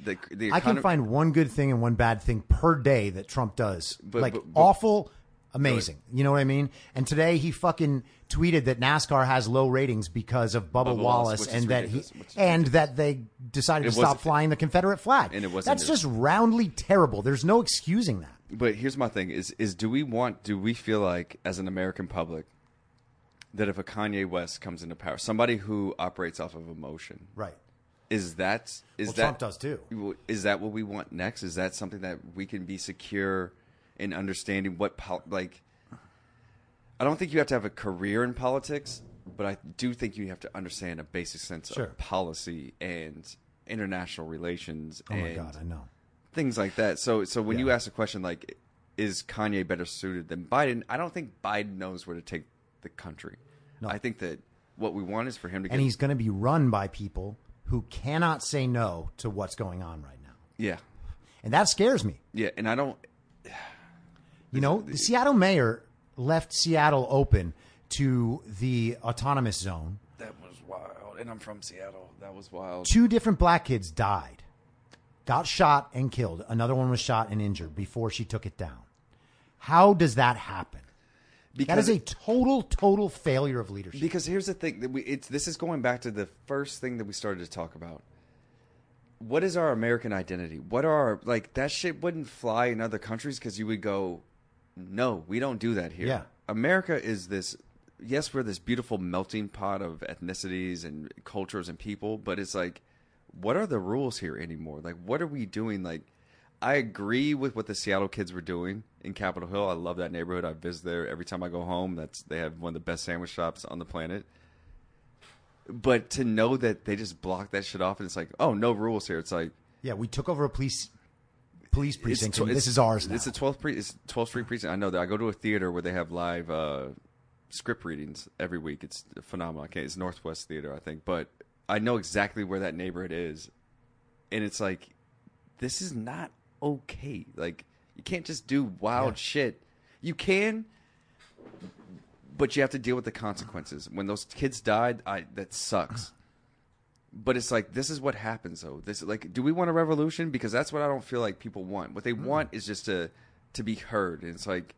The, the I can econo- find one good thing and one bad thing per day that Trump does. But- like but- but- awful, amazing. You know what I mean? And today he fucking tweeted that NASCAR has low ratings because of Bubba, Bubba Wallace, Wallace, which is and that he ridiculous, which is and that they decided It to stop flying the Confederate flag. And it wasn't That's just roundly terrible. There's no excusing that. But here's my thing: is is do we want? Do we feel like, as an American public, that if a Kanye West comes into power, somebody who operates off of emotion, Right. Is that is Well, that Trump does too. Is that what we want next? Is that something that we can be secure in understanding what pol- like? I don't think you have to have a career in politics, but I do think you have to understand a basic sense Sure. of policy and international relations. Oh my god, I know. Things like that. So so when you ask a question like, is Kanye better suited than Biden? I don't think Biden knows where to take the country. No. I think that what we want is for him to get. And he's going to be run by people who cannot say no to what's going on right now. yeah, And that scares me. yeah, and I don't. You know, the Seattle mayor left Seattle open to the autonomous zone. That was wild, and I'm from Seattle. That was wild. Two different black kids died, got shot and killed. Another one was shot and injured before she took it down. How does that happen? That is a total, total failure of leadership. Because here's the thing that we it's this is going back to the first thing that we started to talk about. What is our American identity? What are our, like that shit wouldn't fly in other countries because you would go, no, we don't do that here. Yeah. America is this. Yes, we're this beautiful melting pot of ethnicities and cultures and people, but it's like, what are the rules here anymore? Like, what are we doing? Like, I agree with what the Seattle kids were doing in Capitol Hill. I love that neighborhood. I visit there every time I go home. That's they have one of the best sandwich shops on the planet. But to know that they just block that shit off and it's like, oh, no rules here. It's like yeah, we took over a police police precinct. tw- and it's- this is ours now. It's the 12th pre- it's 12th Street precinct. I know that. I go to a theater where they have live uh, script readings every week. It's phenomenal. It's Northwest Theater, I think, but I know exactly where that neighborhood is, and it's like, this is not okay. Like you can't just do wild Yeah. shit. You can, but you have to deal with the consequences. When those kids died, I that sucks. But it's like this is what happens though. This like do we want a revolution? Because that's what I don't feel like people want. What they want is just to to be heard. And it's like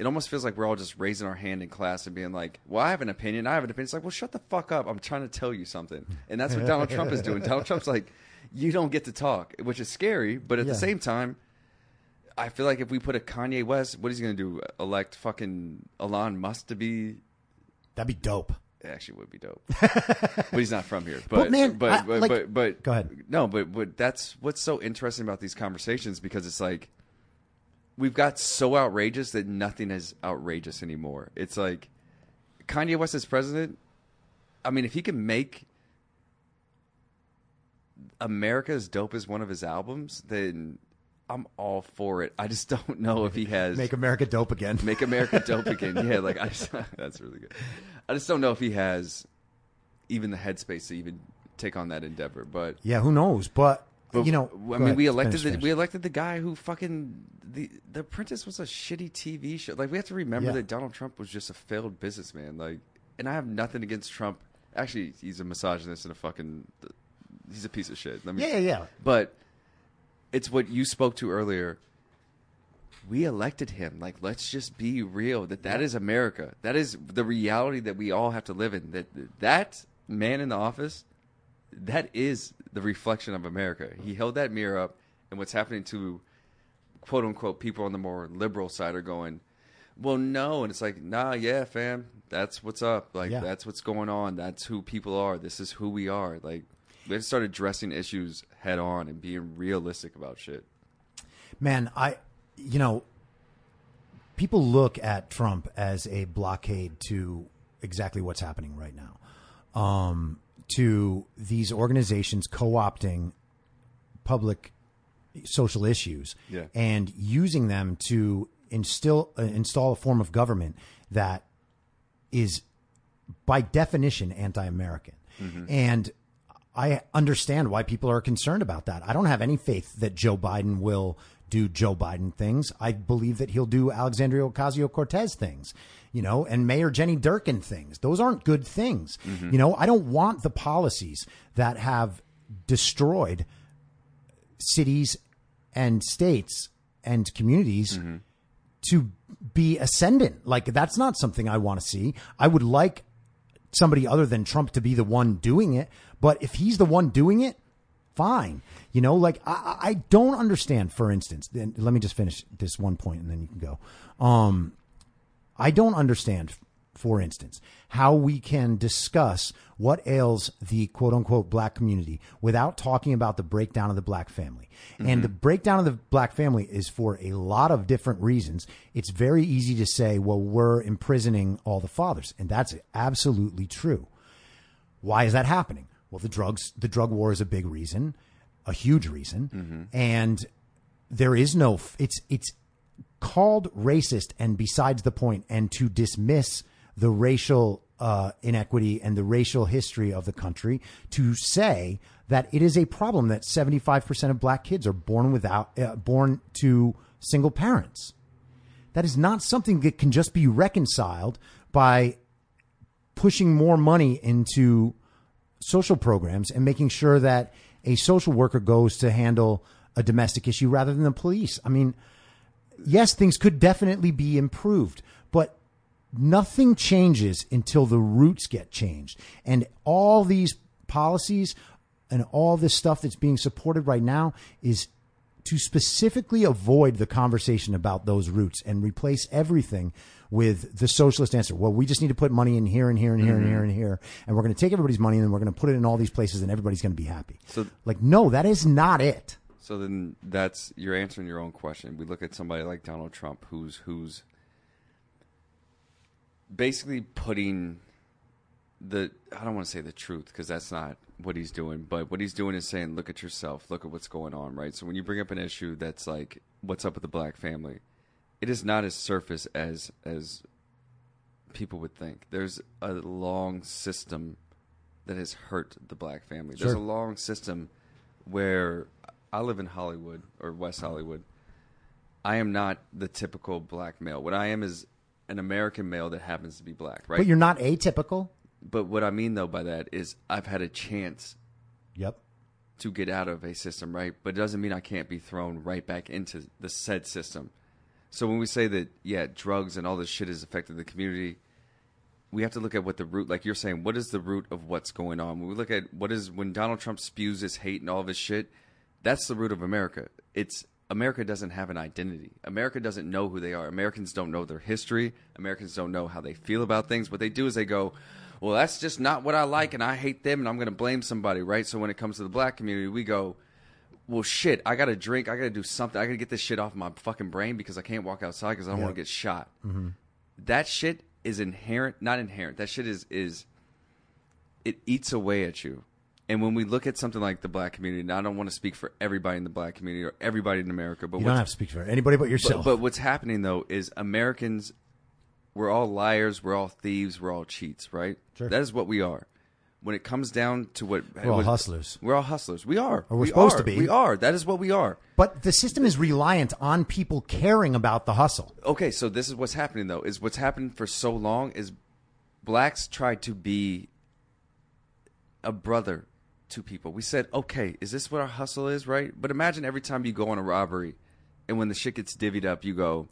it almost feels like we're all just raising our hand in class and being like, "Well, I have an opinion. I have an opinion." It's like, "Well, shut the fuck up. I'm trying to tell you something." And that's what Donald Trump is doing. Donald Trump's like, "You don't get to talk," which is scary, but at Yeah. the same time, I feel like if we put a Kanye West, what is he going to do? Elect fucking Elon Musk to be That'd be dope. it actually would be dope. but he's not from here. But man, but I- but, like- but but Go ahead. No, but but that's what's so interesting about these conversations because it's like we've got so outrageous that nothing is outrageous anymore. It's like Kanye West is president. I mean, if he can make America as dope as one of his albums, then I'm all for it. I just don't know if he has Make America dope again. Make America dope again. Yeah, like I just, that's really good. I just don't know if he has even the headspace to even take on that endeavor. But, yeah, who knows? But, but you know, I mean, ahead. we elected Finish, the, finish. we elected the guy who fucking the the Apprentice was a shitty TV show. Like we have to remember Yeah. that Donald Trump was just a failed businessman. Like, and I have nothing against Trump. Actually, he's a misogynist and a fucking he's a piece of shit. Let me, Yeah, yeah, yeah. but it's what you spoke to earlier. We elected him. Like, let's just be real. That that is America. That is the reality that we all have to live in. That that man in the office, that is the reflection of America. He held that mirror up, and what's happening to quote unquote people on the more liberal side are going, well, no, and it's like, nah, yeah, fam, that's what's up. Like, Yeah. that's what's going on. That's who people are. This is who we are. Like, we have to start addressing issues head on and being realistic about shit. Man, I, you know, people look at Trump as a blockade to exactly what's happening right now, um, to these organizations co-opting public social issues Yeah. and using them to instill uh, install a form of government that is by definition anti-American. And I understand why people are concerned about that. I don't have any faith that Joe Biden will do Joe Biden things. I believe that he'll do Alexandria Ocasio-Cortez things, you know, and Mayor Jenny Durkan things. Those aren't good things. You know, I don't want the policies that have destroyed cities and states and communities to be ascendant. Like that's not something I want to see. I would like somebody other than Trump to be the one doing it. But if he's the one doing it, fine. You know, like I, I I don't understand. For instance, then let me just finish this one point and then you can go. Um, I don't understand for instance, how we can discuss what ails the quote unquote black community without talking about the breakdown of the black family. And the mm-hmm. breakdown of the black family is for a lot of different reasons. It's very easy to say, well, we're imprisoning all the fathers. And that's absolutely true. Why is that happening? Well, the drugs, the drug war is a big reason, a huge reason, mm-hmm. and there is no. It's it's called racist and besides the point, and to dismiss the racial uh, inequity and the racial history of the country to say that it is a problem that seventy five percent of black kids are born without uh, born to single parents. That is not something that can just be reconciled by pushing more money into social programs and making sure that a social worker goes to handle a domestic issue rather than the police. I mean, yes, things could definitely be improved, but nothing changes until the roots get changed. And all these policies and all this stuff that's being supported right now is to specifically avoid the conversation about those roots and replace everything with the socialist answer. Well, we just need to put money in here and here and here and here mm-hmm. and here, and we're going to take everybody's money and then we're going to put it in all these places, and everybody's going to be happy. So- like, no, that is not it. So then that's you're answering your own question. We look at somebody like Donald Trump who's who's basically putting the I don't want to say the truth because that's not what he's doing, but what he's doing is saying look at yourself, look at what's going on, right? So when you bring up an issue that's like what's up with the black family, it is not as surface as as people would think. There's a long system that has hurt the black family. There's a long system where I live in Hollywood or West Hollywood. I am not the typical black male. What I am is an American male that happens to be black, right? But you're not atypical. But what I mean though by that is I've had a chance Yep. to get out of a system, right? But it doesn't mean I can't be thrown right back into the said system. So when we say that, yeah, drugs and all this shit has affected the community, we have to look at what the root, like you're saying, what is the root of what's going on? When we look at what is, when Donald Trump spews his hate and all of his shit, that's the root of America. It's, America doesn't have an identity. America doesn't know who they are. Americans don't know their history. Americans don't know how they feel about things. What they do is they go, well, that's just not what I like and I hate them and I'm going to blame somebody, right? So when it comes to the black community, we go, well, shit, I got to drink. I got to do something. I got to get this shit off my fucking brain because I can't walk outside because I don't want to get shot. Mm-hmm. That shit is inherent, not inherent. That shit is, is, it eats away at you. And when we look at something like the black community, and I don't want to speak for everybody in the black community or everybody in America, but You don't have to speak for anybody but but, yourself. but what's happening though is Americans, we're all liars, we're all thieves, we're all cheats, right? Sure. That is what we are. When it comes down to what We're all what- hustlers. we're all hustlers. We are. Or we're We supposed are. to be. We are. That is what we are. But the system is reliant on people caring about the hustle. Okay, so this is what's happening though. Is what's happened for so long is blacks tried to be a brother to people. We said, okay, is this what our hustle is, right? But imagine every time you go on a robbery, and when the shit gets divvied up, you go,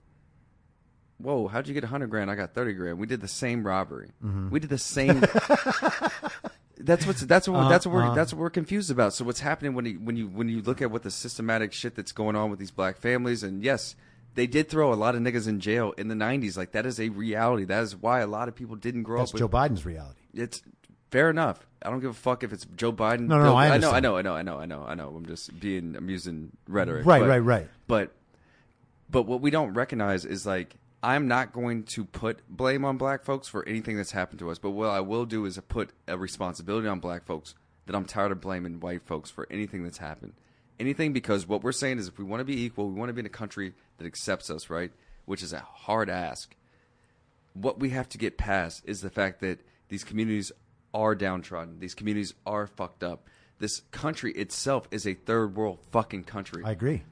"Whoa, how'd you get a hundred grand? I got thirty grand. We did the same robbery. Mm-hmm. We did the same." that's what's that's what that's what we're uh-huh. that's what we're confused about. So what's happening when you when you when you look at what the systematic shit that's going on with these black families, and yes, they did throw a lot of niggas in jail in the '90s. Like that is a reality. That is why a lot of people didn't grow That's up. with Joe Biden's reality. it's fair enough. I don't give a fuck if it's Joe Biden. No, no, Bill- I I know, I know, I know, I know, I know, I know. I'm just being, I'm using rhetoric. Right, but- right, right. But, but what we don't recognize is like I'm not going to put blame on black folks for anything that's happened to us. But what I will do is put a responsibility on black folks that I'm tired of blaming white folks for anything that's happened. Anything because what we're saying is if we want to be equal, we want to be in a country that accepts us, right? Which is a hard ask what we have to get past is the fact that these communities are downtrodden. These communities are fucked up. This country itself is a third world fucking country. I agree.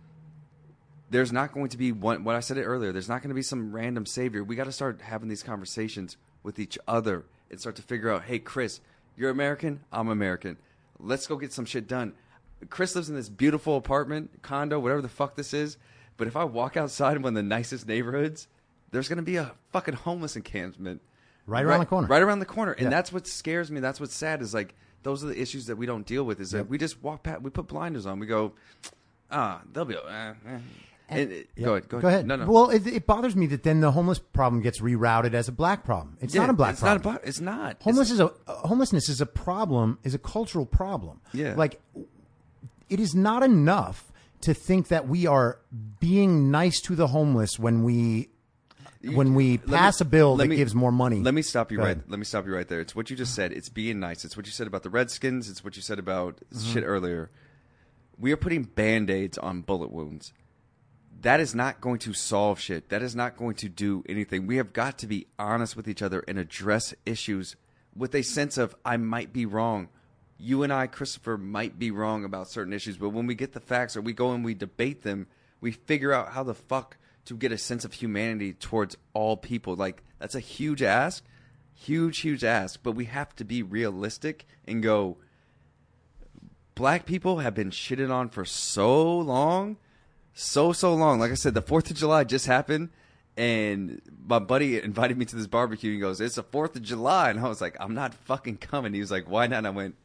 there's not going to be one. What I said it earlier. There's not going to be some random savior. We got to start having these conversations with each other and start to figure out. Hey, Chris, you're American. I'm American. Let's go get some shit done. Chris lives in this beautiful apartment, condo, whatever the fuck this is. But if I walk outside in one of the nicest neighborhoods, there's going to be a fucking homeless encampment Right around the corner. Right around the corner, and Yeah. that's what scares me. That's what's sad is like those are the issues that we don't deal with. Is that we just walk past, we put blinders on, we go, ah, they'll be. Eh, eh. And it- Yeah. go ahead. Go, Go ahead. No, no. Well, it, it bothers me that then the homeless problem gets rerouted as a black problem. It's Yeah, not a black it's problem. Not a, it's not. Homeless is a homelessness is a problem, is a cultural problem. Yeah. like it is not enough to think that we are being nice to the homeless when we when we Let me- pass a bill that me- gives more money. Let me stop you right. Let me stop you right there. It's what you just said. It's being nice. It's what you said about the Redskins. It's what you said about Mm-hmm. shit earlier. We are putting band aids on bullet wounds. That is not going to solve shit. That is not going to do anything. We have got to be honest with each other and address issues with a sense of I might be wrong. You and I, Christopher, might be wrong about certain issues, but when we get the facts or we go and we debate them, we figure out how the fuck to get a sense of humanity towards all people. Like that's a huge ask, huge, huge ask. But we have to be realistic and go. Black people have been shitted on for so long, so so long. Like I said, the Fourth of July just happened, and my buddy invited me to this barbecue. He goes, "It's the Fourth of July," and I was like, "I'm not fucking coming." He was like, "Why not?" And I went,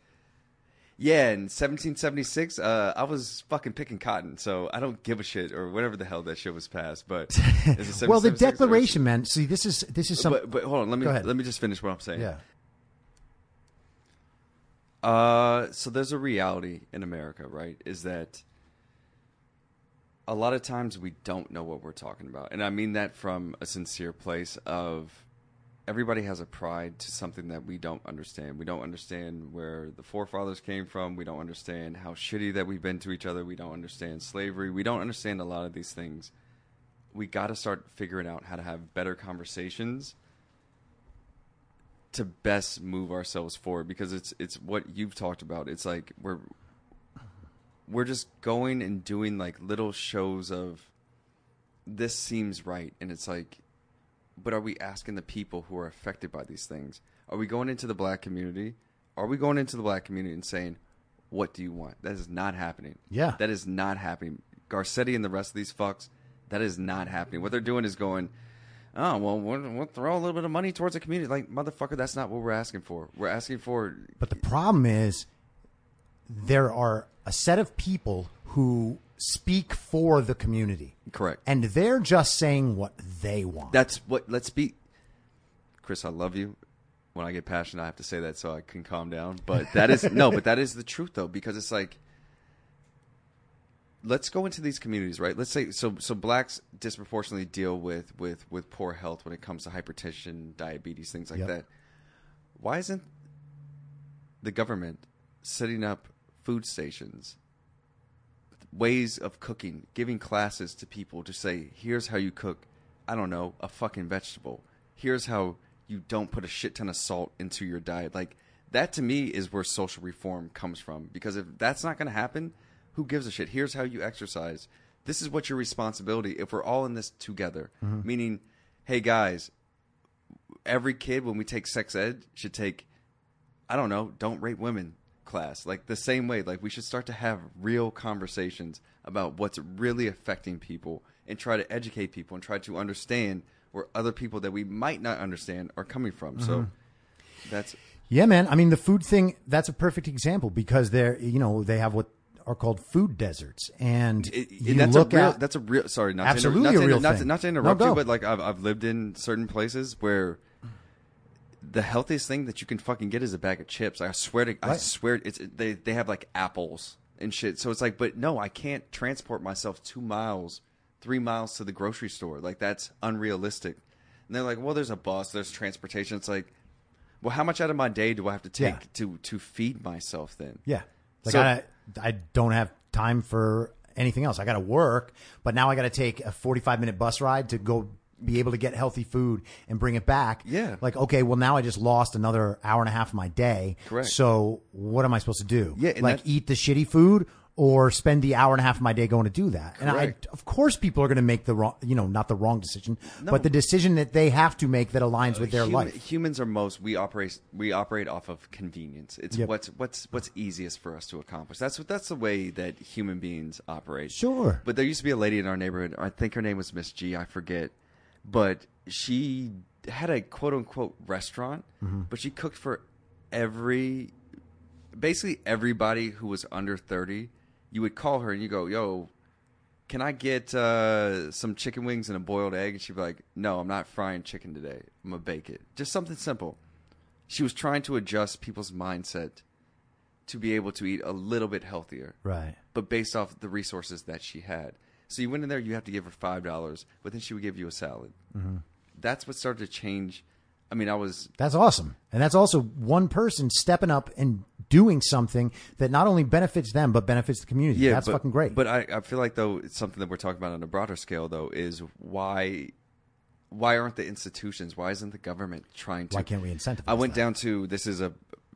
"Yeah, in 1776, uh, I was fucking picking cotton, so I don't give a shit or whatever the hell that shit was passed." But well, the Declaration, man. See, this is this is some. But, but hold on, let me let me just finish what I'm saying. yeah, Uh, so there's a reality in America, right? Is that a lot of times we don't know what we're talking about, and I mean that from a sincere place of everybody has a pride to something that we don't understand. We don't understand where the forefathers came from. We don't understand how shitty that we've been to each other. We don't understand slavery. We don't understand a lot of these things. We got to start figuring out how to have better conversations to best move ourselves forward because it's it's what you've talked about. It's like we're we're just going and doing like little shows of this seems right and it's like but are we asking the people who are affected by these things? Are we going into the black community? Are we going into the black community and saying, "What do you want?" That is not happening. Yeah. that is not happening. Garcetti and the rest of these fucks, that is not happening. What they're doing is going, "Oh well, we'll, we'll throw a little bit of money towards the community." Like motherfucker, that's not what we're asking for. We're asking for but the problem is there are a set of people who speak for the community, correct. and they're just saying what they want. That's what. Let's be. Chris, I love you. When I get passionate, I have to say that so I can calm down. But that is no, but that is the truth though, because it's like, let's go into these communities, right? Let's say so. So blacks disproportionately deal with with with poor health when it comes to hypertension, diabetes, things like Yep. that. Why isn't the government setting up food stations? Ways of cooking, giving classes to people to say, here's how you cook, I don't know, a fucking vegetable. Here's how you don't put a shit ton of salt into your diet. Like, that to me is where social reform comes from. Because if that's not going to happen, who gives a shit? Here's how you exercise. This is what your responsibility if we're all in this together. Mm-hmm. Meaning, hey guys, every kid when we take sex ed should take I don't know, don't rape women class. Like the same way, like we should start to have real conversations about what's really affecting people and try to educate people and try to understand where other people that we might not understand are coming from. So mm-hmm. that's Yeah, man. I mean, the food thing, that's a perfect example because they're, you know, they have what are called food deserts. And it, you that's look a real, at, that's a real sorry not Absolutely to, a inter- not, real to, not, to, thing. not to interrupt go. you but like I've, I've lived in certain places where the healthiest thing that you can fucking get is a bag of chips. I swear to i swear it's they they have like apples and shit. So it's like but no i can't transport myself two miles three miles to the grocery store. Like that's unrealistic. And they're like well there's a bus there's transportation. It's like well how much out of my day do i have to take Yeah. to to feed myself then? Yeah. Like, So- I, I don't have time for anything else. I got to work, but now I got to take a 45 minute bus ride to go be able to get healthy food and bring it back. Yeah. Like, okay, well, now I just lost another hour and a half of my day. Correct. So what am I supposed to do? Yeah, Like, that- eat the shitty food or spend the hour and a half of my day going to do that. And I, of course, people are going to make the wrong, you know, not the wrong decision, No. but the decision that they have to make that aligns with uh, their Human- life. Humans are most we operate we operate off of convenience. It's Yep. what's what's what's easiest for us to accomplish. That's what that's the way that human beings operate. Sure. But there used to be a lady in our neighborhood. I think her name was Miss G. I forget, but she had a quote unquote restaurant, Mm-hmm. but she cooked for every basically everybody who was under thirty. You would call her and you go, "Yo, can I get uh, some chicken wings and a boiled egg? And she'd be like, no, I'm not frying chicken today. I'm gonna bake it. Just something simple. She was trying to adjust people's mindset to be able to eat a little bit healthier, Right. but based off the resources that she had. So you went in there, you have to give her five dollars, but then she would give you a salad. Mm-hmm. That's what started to change. I mean, I was That's awesome. And that's also one person stepping up and doing something that not only benefits them but benefits the community. Yeah, that's but, fucking great. But I, I feel like though it's something that we're talking about on a broader scale though is why why aren't the institutions why isn't the government trying to Why can't we incentivize I went that? down to this is a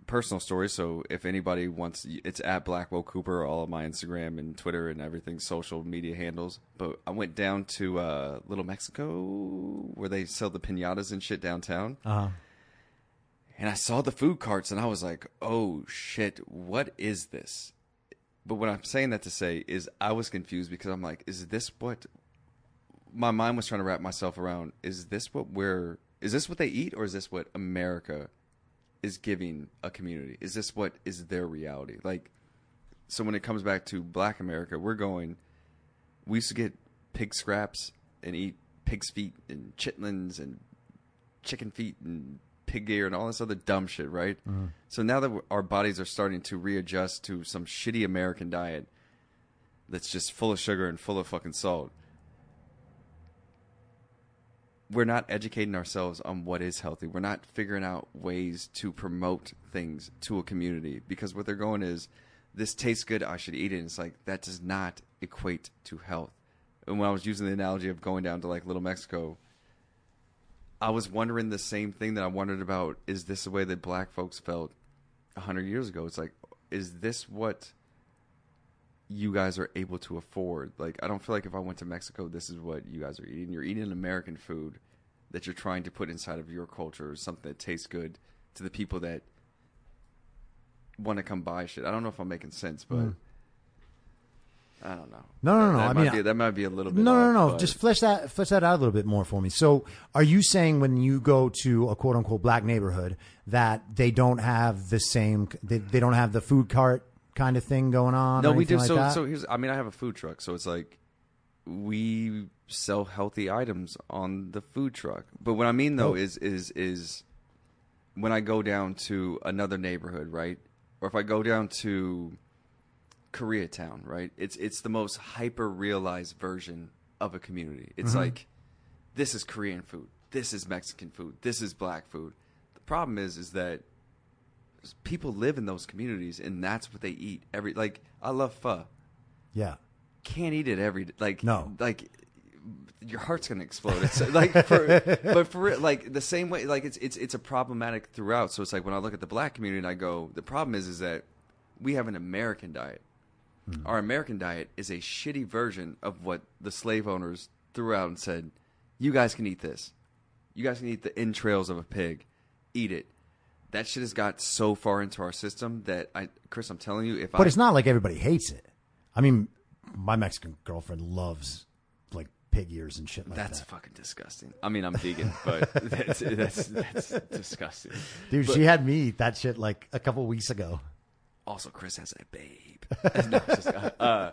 personal story so if anybody wants it's at Blackwell Cooper all of my Instagram and Twitter and everything social media handles but I went down to uh, Little Mexico where they sell the piñatas and shit downtown uh-huh. and I saw the food carts and I was like, oh shit, what is this? But what I'm saying that to say is I was confused because I'm like, is this what my mind was trying to wrap myself around? Is this what we're, is this what they eat or is this what America is giving a community? Is this what is their reality? Like, so when it comes back to black America, we're going, we used to get pig scraps and eat pig's feet and chitlins and chicken feet and pig ear and all this other dumb shit, right? Mm-hmm. So now that our bodies are starting to readjust to some shitty American diet that's just full of sugar and full of fucking salt, we're not educating ourselves on what is healthy. We're not figuring out ways to promote things to a community because what they're going is, this tastes good, I should eat it. And it's like, that does not equate to health. And when I was using the analogy of going down to like Little Mexico, I was wondering the same thing that I wondered about is this the way that black folks felt a hundred years ago? It's like, is this what you guys are able to afford? Like, I don't feel like if I went to Mexico, this is what you guys are eating. You're eating American food that you're trying to put inside of your culture, or something that tastes good to the people that want to come buy shit. I don't know if I'm making sense, but hmm. I don't know. No, no, no, That I mean, be, that might be a little bit. No, no, no. but- Just flesh that flesh that out a little bit more for me. So, are you saying when you go to a quote unquote black neighborhood that they don't have the same, they, they don't have the food cart kind of thing going on? No, we do. like so, that? so here's. I mean, I have a food truck, so it's like we sell healthy items on the food truck. But what I mean though Oh. is is is when I go down to another neighborhood, right? Or if I go down to Koreatown, right? It's it's the most hyper realized version of a community. It's Mm-hmm. like this is Korean food, this is Mexican food, this is black food. The problem is is that people live in those communities and that's what they eat every like I love pho. yeah. Can't eat it every like No. like your heart's gonna explode. It's like for but for real, like the same way like it's it's it's a problematic throughout. So it's like when I look at the black community and I go, the problem is is that we have an American diet. Hmm. Our American diet is a shitty version of what the slave owners threw out and said, You guys can eat this. You guys can eat the entrails of a pig. Eat it. That shit has got so far into our system that I Chris, I'm telling you, if But I it's not like everybody hates it. I mean, my Mexican girlfriend loves like pig ears and shit like That's that. fucking disgusting. I mean, I'm vegan, but that's that's, that's disgusting. Dude, But she had me eat that shit like a couple weeks ago. also Chris has a babe. no, just, uh, uh,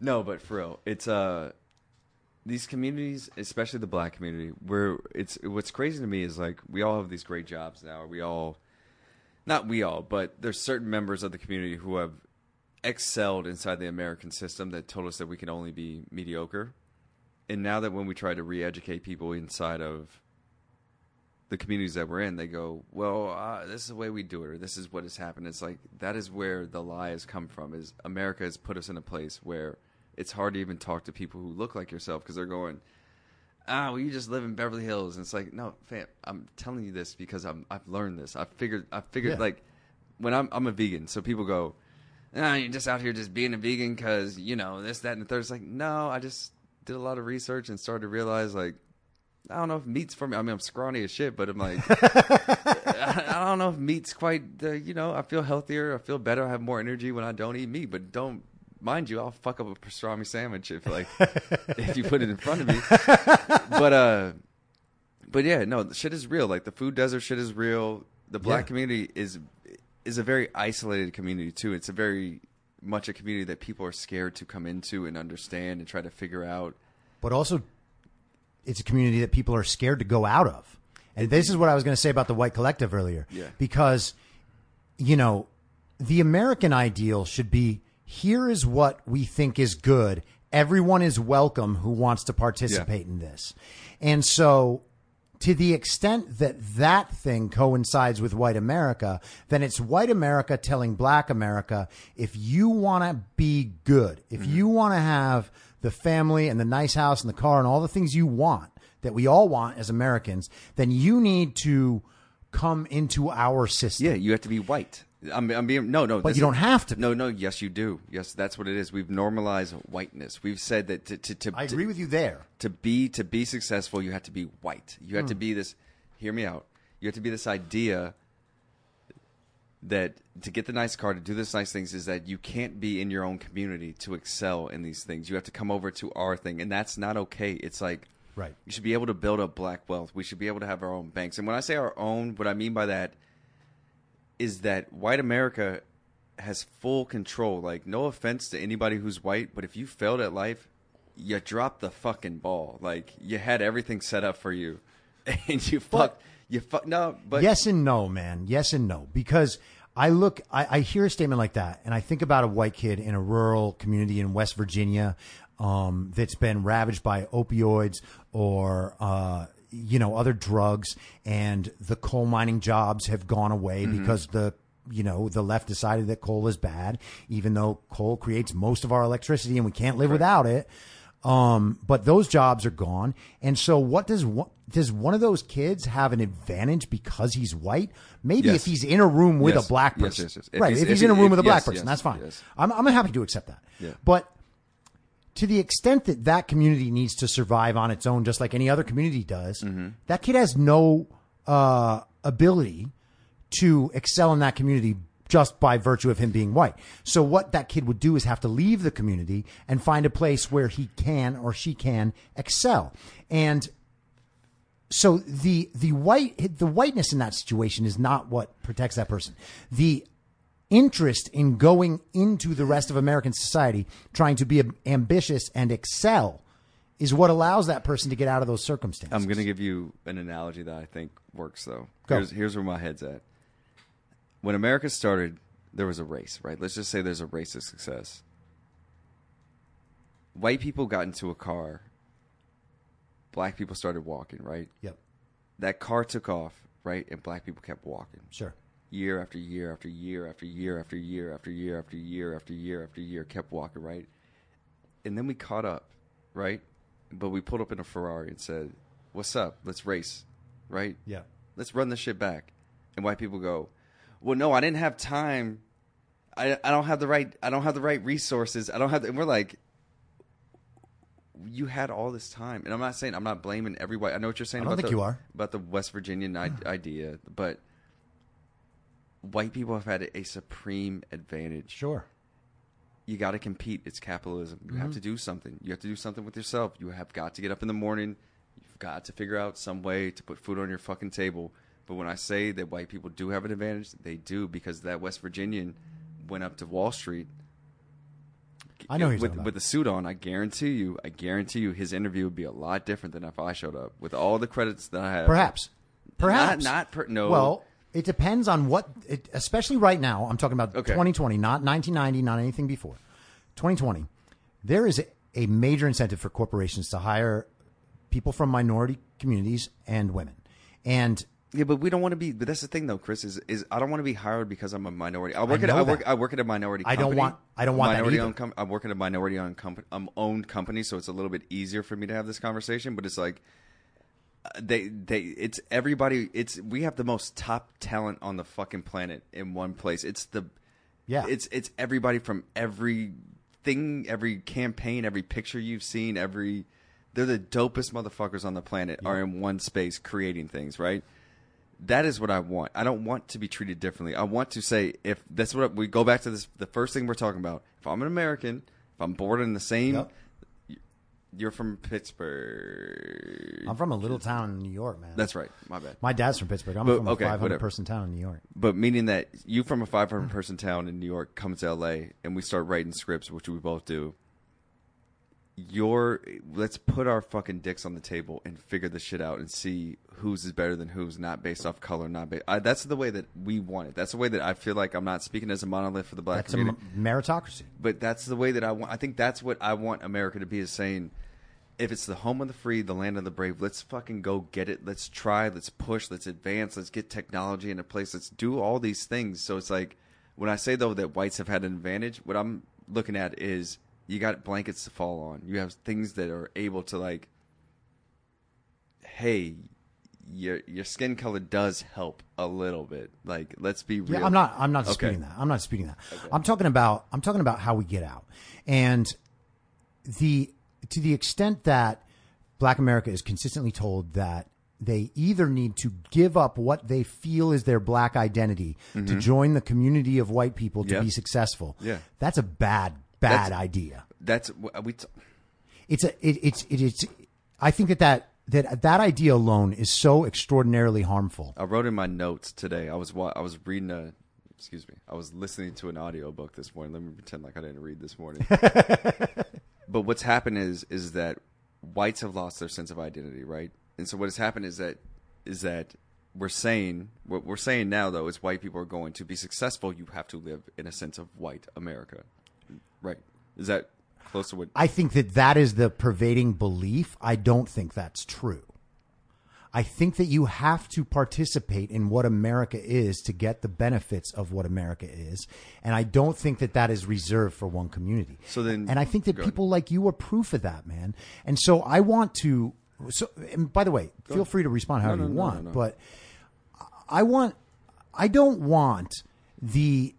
no, but for real, it's uh these communities, especially the black community, where it's what's crazy to me is like we all have these great jobs now. We all, not we all, but there's certain members of the community who have excelled inside the American system that told us that we can only be mediocre. And now that when we try to re-educate people inside of the communities that we're in, they go, "Well, uh, this is the way we do it, or this is what has happened." It's like that is where the lie has come from. Is America has put us in a place where it's hard to even talk to people who look like yourself because they're going, "Ah, well, you just live in Beverly Hills." And it's like, no, fam, I'm telling you this because I'm I've learned this. I figured I figured Yeah. like when I'm I'm a vegan, so people go, "Ah, you're just out here just being a vegan because you know this, that, and the third. It's like, no, I just did a lot of research and started to realize like. I don't know if meat's for me. I mean, I'm scrawny as shit, but I'm like, I I don't know if meat's quite. The, you know, I feel healthier. I feel better. I have more energy when I don't eat meat. But don't mind you, I'll fuck up a pastrami sandwich if like if you put it in front of me. But uh, but yeah, no, the shit is real. Like the food desert shit is real. The black Yeah. community is is a very isolated community too. It's a very much a community that people are scared to come into and understand and try to figure out. but also it's a community that people are scared to go out of. And this is what I was going to say about the white collective earlier. Yeah. Because, you know, the American ideal should be here is what we think is good. Everyone is welcome who wants to participate in this. And so, to the extent that that thing coincides with white America, then it's white America telling black America if you want to be good, if mm-hmm. you want to have the family and the nice house and the car and all the things you want that we all want as Americans, then you need to come into our system. Yeah, you have to be white. I'm, I'm being no, no. But you don't have to be. No, no. Yes, you do. Yes, that's what it is. We've normalized whiteness. We've said that to to to, I to- agree with you there. to be to be successful, you have to be white. You have to Hmm. be this. Hear me out. You have to be this idea that to get the nice car, to do this nice things, is that you can't be in your own community to excel in these things. You have to come over to our thing, and that's not okay. It's like Right. You should be able to build up black wealth. We should be able to have our own banks. And when I say our own, what I mean by that is that white America has full control. Like, no offense to anybody who's white, but if you failed at life, you dropped the fucking ball. Like, you had everything set up for you, and you fucked. You fuck no, but yes and no, man. Yes and no. Because I look, I, I hear a statement like that, and I think about a white kid in a rural community in West Virginia um, that's been ravaged by opioids or, uh, you know, other drugs, and the coal mining jobs have gone away because the you know, the left decided that coal is bad, even though coal creates most of our electricity and we can't live without it. Um, but those jobs are gone. And so what does one, does one of those kids have an advantage because he's white? Maybe Yes. if he's in a room with Yes. a black person. yes, yes. If Right. he's- if he's in a room if- with a black person, that's fine. I'm, I'm happy to accept that. Yeah. But to the extent that that community needs to survive on its own, just like any other community does, Mm-hmm. that kid has no uh, ability to excel in that community just by virtue of him being white. So what that kid would do is have to leave the community and find a place where he can or she can excel. And so the the white the whiteness in that situation is not what protects that person. The interest in going into the rest of American society, trying to be ambitious and excel, is what allows that person to get out of those circumstances. I'm going to give you an analogy that I think works, though. Go. Here's, here's where my head's at. When America started, there was a race, right? Let's just say there's a race of success. White people got into a car. Black people started walking, right? Yep. That car took off, right? And black people kept walking. Sure. Year after year after year after year after year after year after year after year after year kept walking, right? And then we caught up, right? But we pulled up in a Ferrari and said, "What's up? Let's race." Right? Yeah. Let's run this shit back. And white people go, "Well, no, I didn't have time. I I don't have the right I don't have the right resources. I don't have." The, and we're like, "You had all this time." And I'm not saying I'm not blaming every white. I know what you're saying I don't about think the, you are. about the West Virginian I- idea, but white people have had a supreme advantage Sure. you got to compete. It's capitalism. You have mm-hmm. to do something. You have to do something with yourself. You have got to get up in the morning. You've got to figure out some way to put food on your fucking table. But when I say that white people do have an advantage, they do because that West Virginian went up to Wall Street. I know with, with the suit on. I guarantee you, I guarantee you, his interview would be a lot different than if I showed up with all the credits that I have. Perhaps. Perhaps. not, not per, no. Well, it depends on what, it, especially right now. I'm talking about Okay. 2020, not 1990, not anything before. 2020. There is a, a major incentive for corporations to hire people from minority communities and women. And Yeah, but we don't want to be. But that's the thing, though, Chris. Is is I don't want to be hired because I'm a minority. I work at know I work. I work at a minority. Company, I don't want- I don't want minority owned com- I work at a minority owned company, I'm um, owned company, so it's a little bit easier for me to have this conversation. But it's like they they it's everybody. It's we have the most top talent on the fucking planet in one place. It's the Yeah. It's it's everybody from every thing, every campaign, every picture you've seen, every. They're the dopest motherfuckers on the planet are in one space creating things, right? that is what I want. I don't want to be treated differently. I want to say if that's what we go back to this the first thing we're talking about. If I'm an American, if I'm born in the same Yep. You're from Pittsburgh. I'm from a little town in New York, man. That's right. My bad. My dad's from Pittsburgh. I'm But, from a okay, 500 whatever. person town in New York. But meaning that you from a 500 person town in New York come to LA and we start writing scripts, which we both do. Your let's put our fucking dicks on the table and figure this shit out and see whose is better than whose, not based off color, not based. I, that's the way that we want it. That's the way that I feel like I'm not speaking as a monolith for the black That's a community m- meritocracy. but that's the way that I want. I think that's what I want America to be is saying, if it's the home of the free, the land of the brave, let's fucking go get it. Let's try. Let's push. Let's advance. Let's get technology into place. Let's do all these things. So it's like when I say though that whites have had an advantage, what I'm looking at is you got blankets to fall on. You have things that are able to like, hey. Your your skin color does help a little bit. Like, let's be real. Yeah, I'm not. I'm not Okay. disputing that. I'm not disputing that. I'm talking about. I'm talking about how we get out, and the to the extent that Black America is consistently told that they either need to give up what they feel is their black identity to join the community of white people to Mm-hmm. Be successful. Yeah. that's a bad, bad That's- idea. That's we. T- It's a. It, it's. It, it's. I think that that that that idea alone is so extraordinarily harmful. I wrote in my notes today. I was wa- I was reading a excuse me. I was listening to an audiobook this morning. Let me pretend like I didn't read this morning. but what's happened is is that whites have lost their sense of identity, right? And so what has happened is that is that we're saying what we're saying now though is white people are going to be successful. You have to live in a sense of white America, right? Is that close to what? I think that that is the pervading belief. I don't think that's true. I think that you have to participate in what America is to get the benefits of what America is. And I don't think that that is reserved for one community. So then- and I think that go ahead. people like you are proof of that, man. And so I want to, so, and by the way, feel free to respond however no, you no, want, no, no. but I want, I don't want the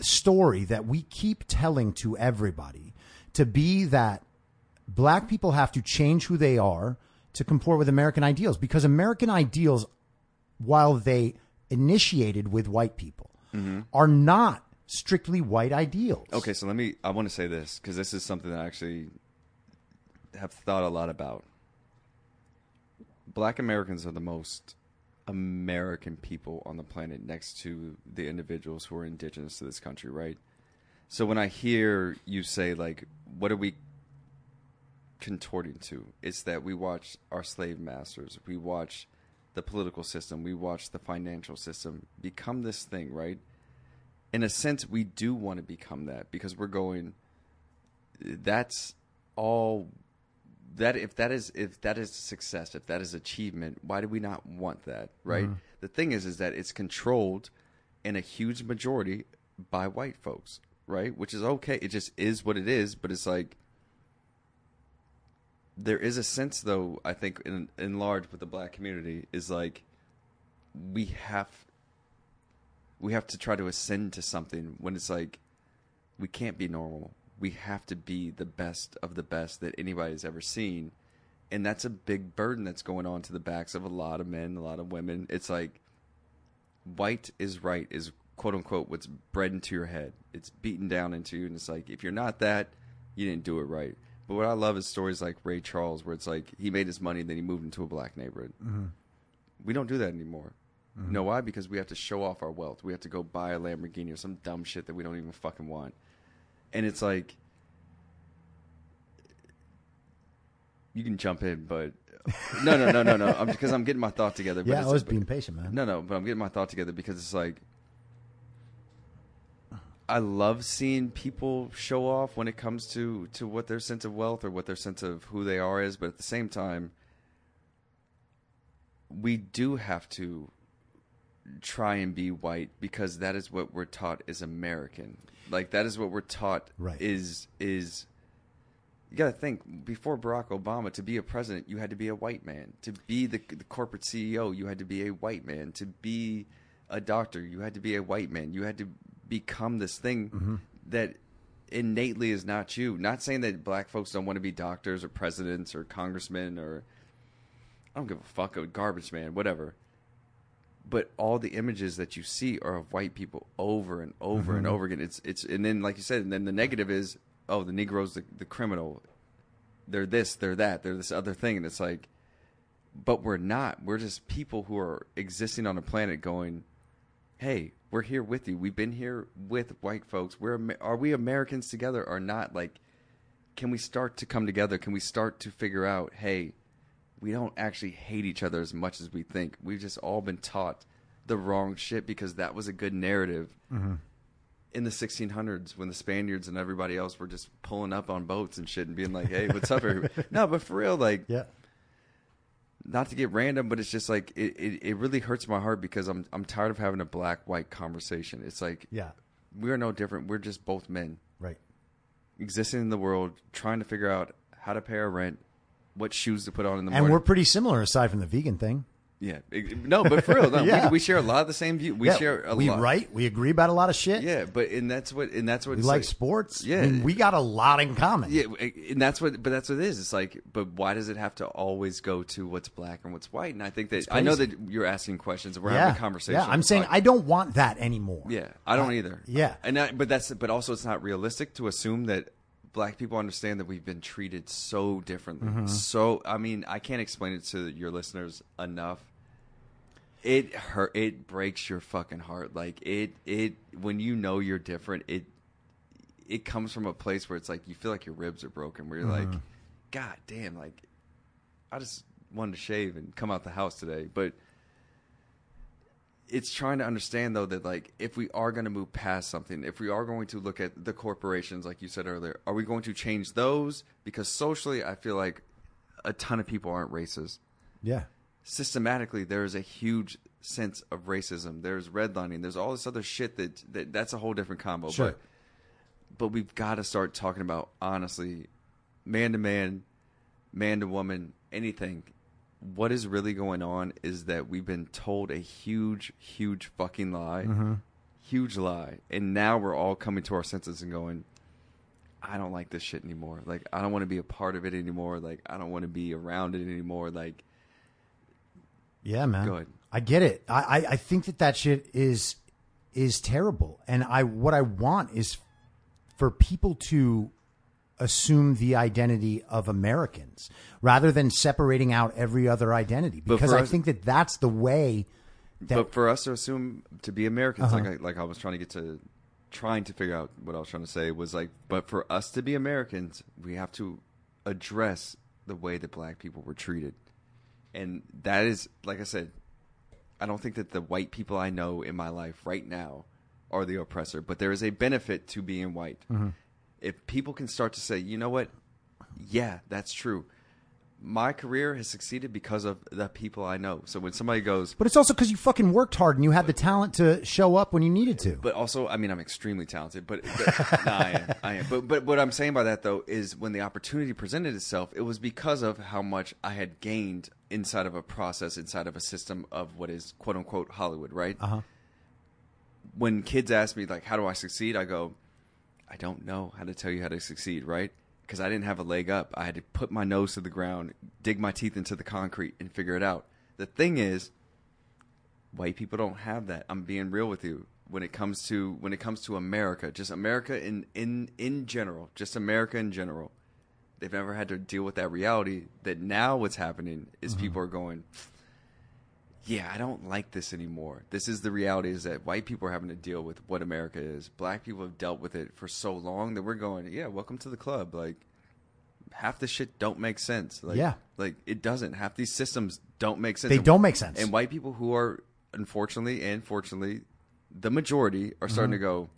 story that we keep telling to everybody to be that black people have to change who they are to comport with American ideals because American ideals, while they initiated with white people, mm-hmm. are not strictly white ideals. Okay, so let me. I want to say this because this is something that I actually have thought a lot about. Black Americans are the most American people on the planet, next to the individuals who are indigenous to this country, right? So when I hear you say like, "What are we contorting to?" It's that we watch our slave masters, we watch the political system, we watch the financial system become this thing, right? in a sense, we do want to become that because we're going. That's all. That if that is if that is success, if that is achievement, why do we not want that? Right. Mm-hmm. The thing is, is that it's controlled in a huge majority by white folks, right? Which is okay. It just is what it is. But it's like there is a sense, though. I think in in large with the black community is like we have we have to try to ascend to something when it's like we can't be normal. We have to be the best of the best that anybody's ever seen. And that's a big burden that's going on to the backs of a lot of men, a lot of women. It's like white is right is quote unquote what's bred into your head. It's beaten down into you and it's like if you're not that, you didn't do it right. But what I love is stories like Ray Charles where it's like he made his money and then he moved into a black neighborhood. Mm-hmm. We don't do that anymore. Mm-hmm. You know why? Because we have to show off our wealth. We have to go buy a Lamborghini or some dumb shit that we don't even fucking want. And it's like you can jump in, but no, no, no, no, no. I'm because I'm getting my thought together. But Yeah, I was being patient, man. no, no, but I'm getting my thought together because it's like I love seeing people show off when it comes to to what their sense of wealth or what their sense of who they are is, but at the same time we do have to try and be white because that is what we're taught is American. Like that is what we're taught Right. is is you got to think before Barack Obama to be a president you had to be a white man. To be the, the corporate CEO you had to be a white man. To be a doctor you had to be a white man. You had to become this thing mm-hmm. that innately is not you. Not saying that black folks don't want to be doctors or presidents or congressmen or I don't give a fuck a garbage man whatever but all the images that you see are of white people over and over Mm-hmm. and over again. It's it's and then like you said, and then the negative is oh the Negro's the, the criminal. they're this, they're that, they're this other thing, and it's like, but we're not. We're just people who are existing on a planet going, hey, we're here with you. We've been here with white folks. We're are we Americans together or not? Like, can we start to come together? Can we start to figure out, hey, we don't actually hate each other as much as we think. We've just all been taught the wrong shit because that was a good narrative mm-hmm. in the 1600s when the Spaniards and everybody else were just pulling up on boats and shit and being like, "Hey, what's up?" everybody?" no, but for real, like, Yeah. not to get random, but it's just like it, it, it really hurts my heart because I'm I'm tired of having a black white conversation. It's like Yeah. we're no different. We're just both men Right. existing in the world, trying to figure out how to pay our rent, what shoes to put on in the And morning. And we're pretty similar aside from the vegan thing. yeah, no, but for real, no, Yeah. we, we share a lot of the same view. We Yeah, share a we lot. right. We agree about a lot of shit. Yeah, but and that's what and that's what We it's like sports. Yeah. I mean, we got a lot in common. Yeah, and that's what, but that's what it is. It's like, but why does it have to always go to what's black and what's white? And I think that I know that you're asking questions. We're yeah. having a conversation. Yeah, I'm saying I don't want that anymore. Yeah, I don't I- either. yeah. and I, but that's but also it's not realistic to assume that black people understand that we've been treated so differently. Mm-hmm. So I mean, I can't explain it to your listeners enough. It hurt. It breaks your fucking heart. Like it. It when you know you're different. It. It comes from a place where it's like you feel like your ribs are broken. Where you're Mm-hmm. like, God damn, like I just wanted to shave and come out the house today, but it's trying to understand though that like if we are going to move past something if we are going to look at the corporations like you said earlier are we going to change those? Because socially i feel like a ton of people aren't racist. Yeah. systematically there is a huge sense of racism. There's redlining. There's all this other shit that, that that's a whole different combo. Sure. but but we've got to start talking about honestly man to man man to woman anything what is really going on is that we've been told a huge huge fucking lie Mm-hmm. huge lie and now we're all coming to our senses and going i don't like this shit anymore like i don't want to be a part of it anymore like i don't want to be around it anymore like Yeah, man. Go ahead. I get it. I, I, I think that that shit is is terrible, and I what I want is for people to assume the identity of Americans rather than separating out every other identity because I us- think that that's the way that but for us to assume to be Americans, Uh-huh. like I, like I was trying to get to, trying to figure out what I was trying to say was like, but for us to be Americans, we have to address the way that black people were treated, and that is, like I said, I don't think that the white people I know in my life right now are the oppressor, but there is a benefit to being white. Mm-hmm. If people can start to say, you know what, yeah, that's true. My career has succeeded because of the people I know. So when somebody goes, But it's also because you fucking worked hard and you had the talent to show up when you needed to. But also, I mean, I'm extremely talented. But, but no, I am. I am. But but what I'm saying by that though is when the opportunity presented itself, it was because of how much I had gained inside of a process, inside of a system of what is quote unquote Hollywood, right? Uh huh. When kids ask me like, "How do I succeed?" I go, "I don't know how to tell you how to succeed," right? Because I didn't have a leg up. I had to put my nose to the ground, dig my teeth into the concrete, and figure it out. The thing is, white people don't have that. I'm being real with you. When it comes to when it comes to America, just America in in in general, just America in general, they've never had to deal with that reality. That now what's happening is mm-hmm. people are going, yeah, I don't like this anymore. This is the reality: is that white people are having to deal with what America is. Black people have dealt with it for so long that we're going, yeah, welcome to the club. Like half the shit don't make sense. Like, Yeah. like it doesn't. Half these systems don't make sense. They And- don't make sense. And white people who are unfortunately and fortunately the majority are starting Mm-hmm. to go.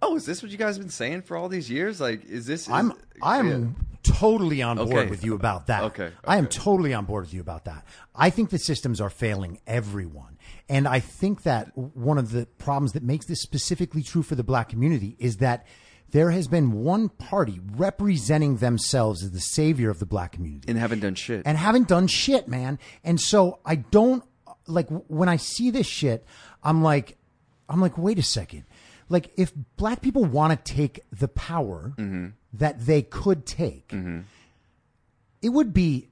Oh, is this what you guys have been saying for all these years? Like, is this? Is, I'm I'm Yeah. totally on board Okay. with you about that. Okay, I am totally on board with you about that. I think the systems are failing everyone. And I think that one of the problems that makes this specifically true for the black community is that there has been one party representing themselves as the savior of the black community and haven't done shit. and haven't done shit, man. And so I don't like when I see this shit, I'm like, I'm like, wait a second. Like, if black people want to take the power mm-hmm. that they could take, mm-hmm. it would be.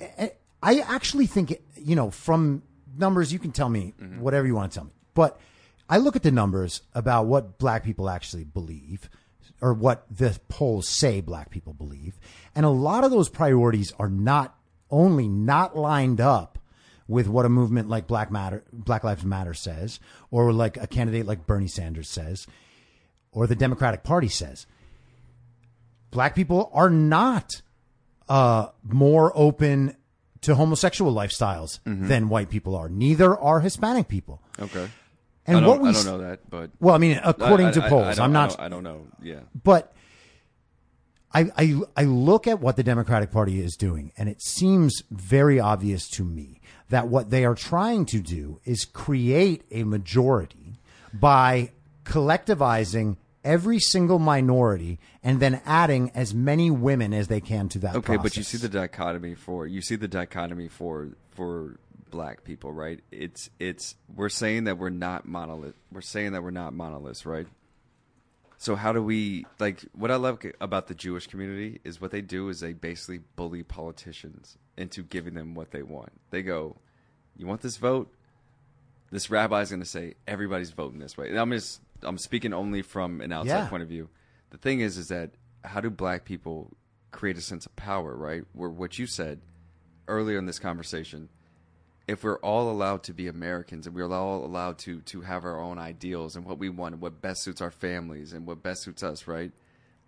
I- I actually think, it- you know, from numbers, you can tell me mm-hmm. whatever you want to tell me. But I look at the numbers about what black people actually believe. or what the polls say black people believe. And a lot of those priorities are not only not lined up with what a movement like Black Matter, Black Lives Matter says, or like a candidate like Bernie Sanders says, or the Democratic Party says. Black people are not uh, more open to homosexual lifestyles than white people are. Neither are Hispanic people. Okay. And I don't, what we I don't know that, but Well, I mean, according I- to I- I polls, don't- I'm I don't- I don't know. Yeah. but I, I I look at what the Democratic Party is doing, and it seems very obvious to me that what they are trying to do is create a majority by collectivizing every single minority and then adding as many women as they can to that. Okay, but you see the dichotomy for you see the dichotomy for for black people, right? It's it's we're saying that we're not monolith. We're saying that we're not monoliths, right? So how do we like what I love about the Jewish community is what they do is they basically bully politicians into giving them what they want. They go, "You want this vote? This rabbi's going to say everybody's voting this way." And I'm just I'm speaking only from an outside Yeah. point of view. The thing is is that how do black people create a sense of power, right? Where what you said earlier in this conversation, if we're all allowed to be Americans and we're all allowed to to have our own ideals and what we want and what best suits our families and what best suits us, right?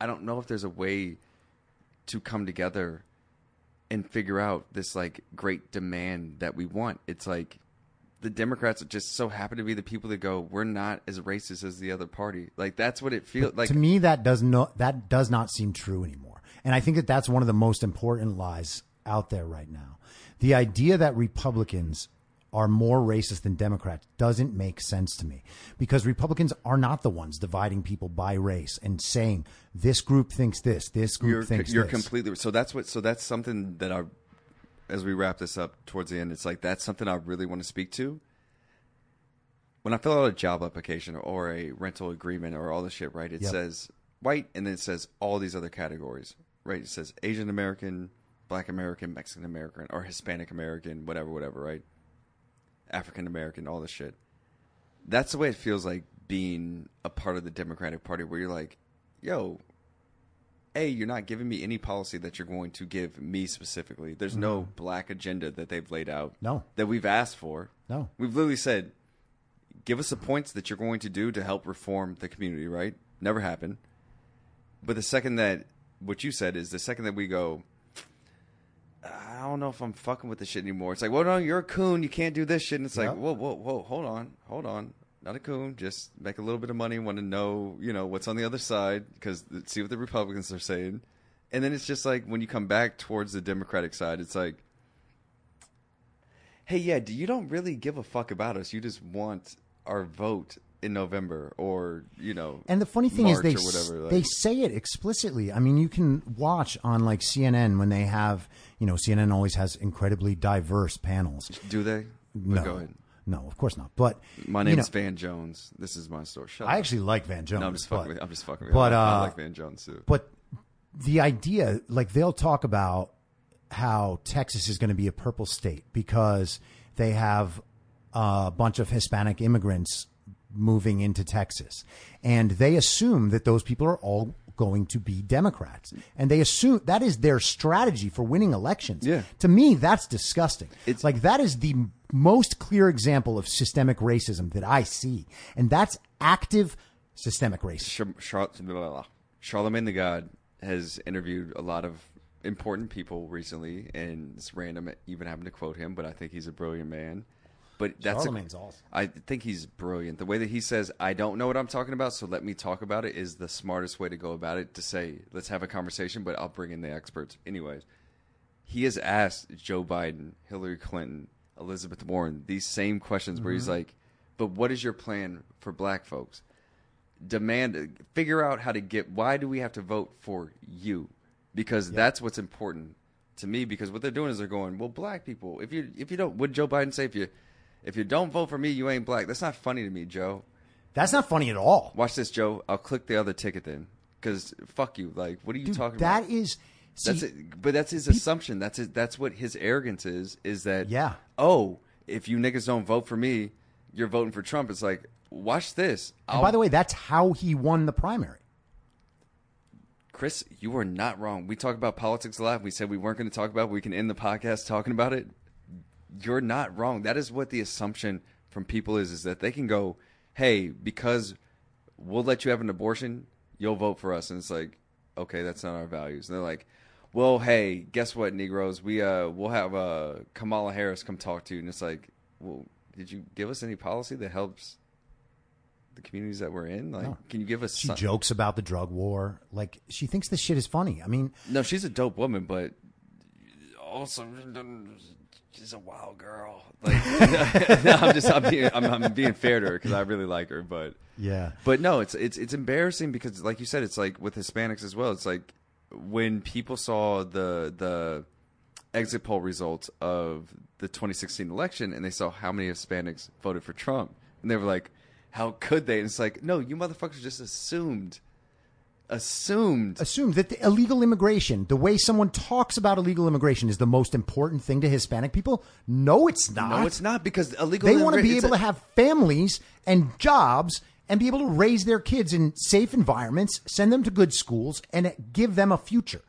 I don't know if there's a way to come together and figure out this like great demand that we want. It's like the Democrats just so happen to be the people that go, "We're not as racist as the other party." Like that's what it feels like. to me that does not that does not seem true anymore and i think that that's one of the most important lies out there right now the idea that republicans are more racist than democrats doesn't make sense to me because republicans are not the ones dividing people by race and saying this group thinks this this group you're thinks you're this. completely so that's what so that's something that I as we wrap this up towards the end it's like that's something I really want to speak to when I fill out a job application or a rental agreement or all this shit right it Yep. says white and then it says all these other categories right it says Asian American black American Mexican American or Hispanic American whatever whatever right African American all this shit. That's the way it feels like being a part of the Democratic Party where you're like yo a you're not giving me any policy that you're going to give me specifically. There's no mm-hmm. black agenda that they've laid out No. that we've asked for. No. we've literally said give us the points that you're going to do to help reform the community right? Never happened. But the second that what you said is the second that we go I don't know if I'm fucking with this shit anymore. It's like, well, no, you're a coon. You can't do this shit. And it's like, Yep. whoa, whoa, whoa, hold on, hold on. Not a coon. Just make a little bit of money. Want to know, you know, what's on the other side because see what the Republicans are saying. And then it's just like when you come back towards the Democratic side, it's like, hey, yeah, do you don't really give a fuck about us? You just want our vote in November or you know, And the funny thing March is, they whatever. like- they say it explicitly. I mean, you can watch on like CNN when they have, you know, CNN always has incredibly diverse panels. do they? No, Go ahead. no, of course not. But My you name's know, Van Jones. This is my store. Shut I up. actually like Van Jones. No, I'm just fucking. but- with you. I'm just fucking. With but, you. I, I uh, like Van Jones too. But the idea, like they'll talk about how Texas is going to be a purple state because they have a bunch of Hispanic immigrants moving into Texas. And they assume that those people are all going to be Democrats. And they assume that is their strategy for winning elections. Yeah. To me, that's disgusting. It's- like that is the most clear example of systemic racism that I see. And that's active systemic racism. Char- Char-. Charlemagne the God has interviewed a lot of important people recently, and it's random even having to quote him, but I think he's a brilliant man. But that's a- awesome. I think he's brilliant. The way that he says, "I don't know what I'm talking about, so let me talk about it," is the smartest way to go about it. To say, "Let's have a conversation," but I'll bring in the experts, anyways. He has asked Joe Biden, Hillary Clinton, Elizabeth Warren these same questions, where he's mm-hmm. like, "But what is your plan for Black folks?" demand figure out how to get why do we have to vote for you because that's what's important to me because what they're doing is they're going well black people if you if you don't would joe biden say if you if you don't vote for me you ain't black that's not funny to me joe That's not funny at all. watch this joe i'll click the other ticket then because fuck you like what are you Dude, talking that about is see, that's it but that's his assumption that's his, that's what his arrogance is is that Yeah. oh if you niggas don't vote for me you're voting for trump it's like watch this And by the way, that's how he won the primary. Chris, you are not wrong. We talk about politics a lot. We said we weren't going to talk about. It. We can end the podcast talking about it. You're not wrong. That is what the assumption from people is: is that they can go, "Hey, because we'll let you have an abortion, you'll vote for us," and it's like, okay, that's not our values. And they're like, well, hey, guess what, Negroes? We uh, we'll have uh, Kamala Harris come talk to you, and it's like, well, did you give us any policy that helps the communities that we're in? Like, No. can you give us? She some- jokes about the drug war. Like she thinks this shit is funny. I mean, No, she's a dope woman, but also she's a wild girl. Like, no, I'm just I'm being, I'm, I'm being fair to her because I really like her, but yeah. But no, it's it's it's embarrassing because, like you said, it's like with Hispanics as well. It's like when people saw the the exit poll results of the 2016 election and they saw how many Hispanics voted for Trump, and they were like, "How could they?" And it's like, no, you motherfuckers just assumed, assumed. assume that the illegal immigration, the way someone talks about illegal immigration, is the most important thing to Hispanic people. No, it's not. No, it's not because illegal. They want to be able a- to have families and jobs and be able to raise their kids in safe environments, send them to good schools, and give them a future.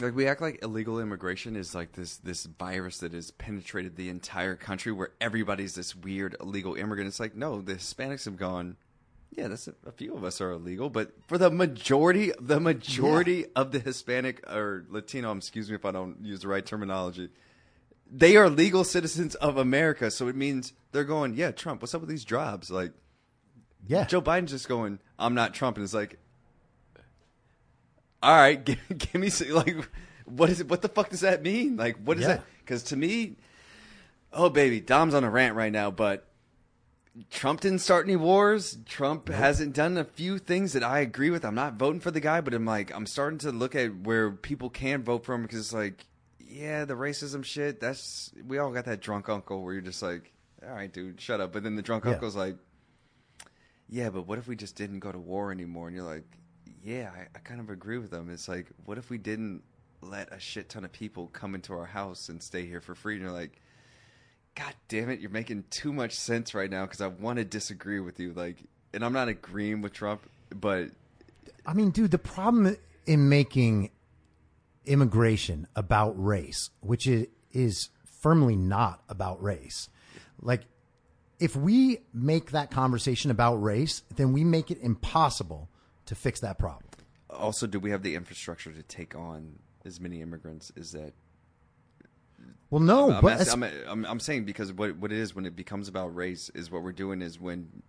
Like we act like illegal immigration is like this this virus that has penetrated the entire country where everybody's this weird illegal immigrant. It's like no, the Hispanics have gone. Yeah, that's a, a few of us are illegal, but for the majority, the majority of the Hispanic or Latino, excuse me if I don't use the right terminology, they are legal citizens of America. So it means they're going, yeah, Trump, what's up with these jobs? Like Yeah. Joe Biden's just going, I'm not Trump, and it's like, all right, give, give me some, like, what is it? What the fuck does that mean? Like, what is Yeah. that? Because to me, oh baby, Dom's on a rant right now, but Trump didn't start any wars. Trump hasn't done a few things that I agree with. I'm not voting for the guy, but I'm like, I'm starting to look at where people can vote for him because it's like, yeah, the racism shit. That's we all got that drunk uncle where you're just like, all right, dude, shut up. But then the drunk Yeah. uncle's like, yeah, but what if we just didn't go to war anymore? And you're like, yeah, I, I kind of agree with them. It's like, what if we didn't let a shit ton of people come into our house and stay here for free? And you're like, God damn it, you're making too much sense right now because I want to disagree with you. Like, and I'm not agreeing with Trump, but I mean, dude, the problem in making immigration about race, which is, is firmly not about race, like if we make that conversation about race, then we make it impossible to fix that problem. also, do we have the infrastructure to take on as many immigrants? Is that Well, no, I'm, but I'm, I'm, I'm saying because what what it is when it becomes about race is what we're doing is when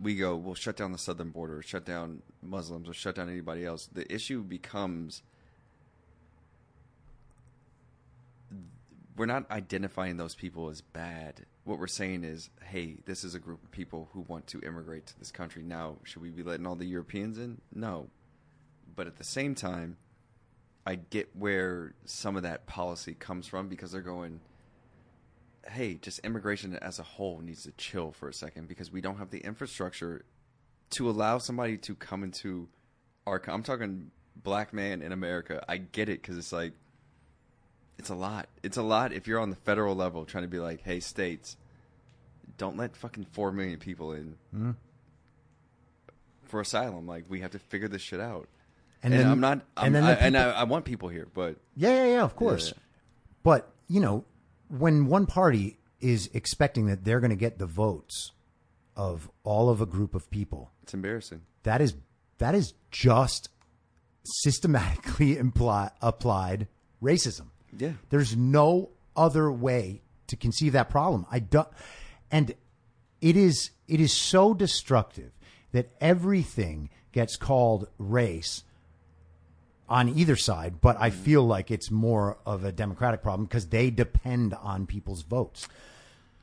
we go, we'll shut down the southern border, shut down Muslims, or shut down anybody else. The issue becomes we're not identifying those people as bad. What we're saying is, hey, this is a group of people who want to immigrate to this country. Now, should we be letting all the Europeans in? No. But at the same time, I get where some of that policy comes from because they're going, hey, just immigration as a whole needs to chill for a second because we don't have the infrastructure to allow somebody to come into our. I'm talking black man in America. I get it because it's like, it's a lot. It's a lot if you're on the federal level trying to be like, hey, states, don't let fucking four million people in hmm. for asylum. Like we have to figure this shit out. And, then- I'm not. I'm, and then I, the and I, I want people here, but Yeah, yeah, yeah, of course. Yeah. But, you know, when one party is expecting that they're going to get the votes of all of a group of people, it's embarrassing. that is that is just systematically imply, applied racism. Yeah. There's no other way to conceive that problem. I don't and it is it is so destructive that everything gets called race on either side, but I mm-hmm. feel like it's more of a democratic problem because they depend on people's votes.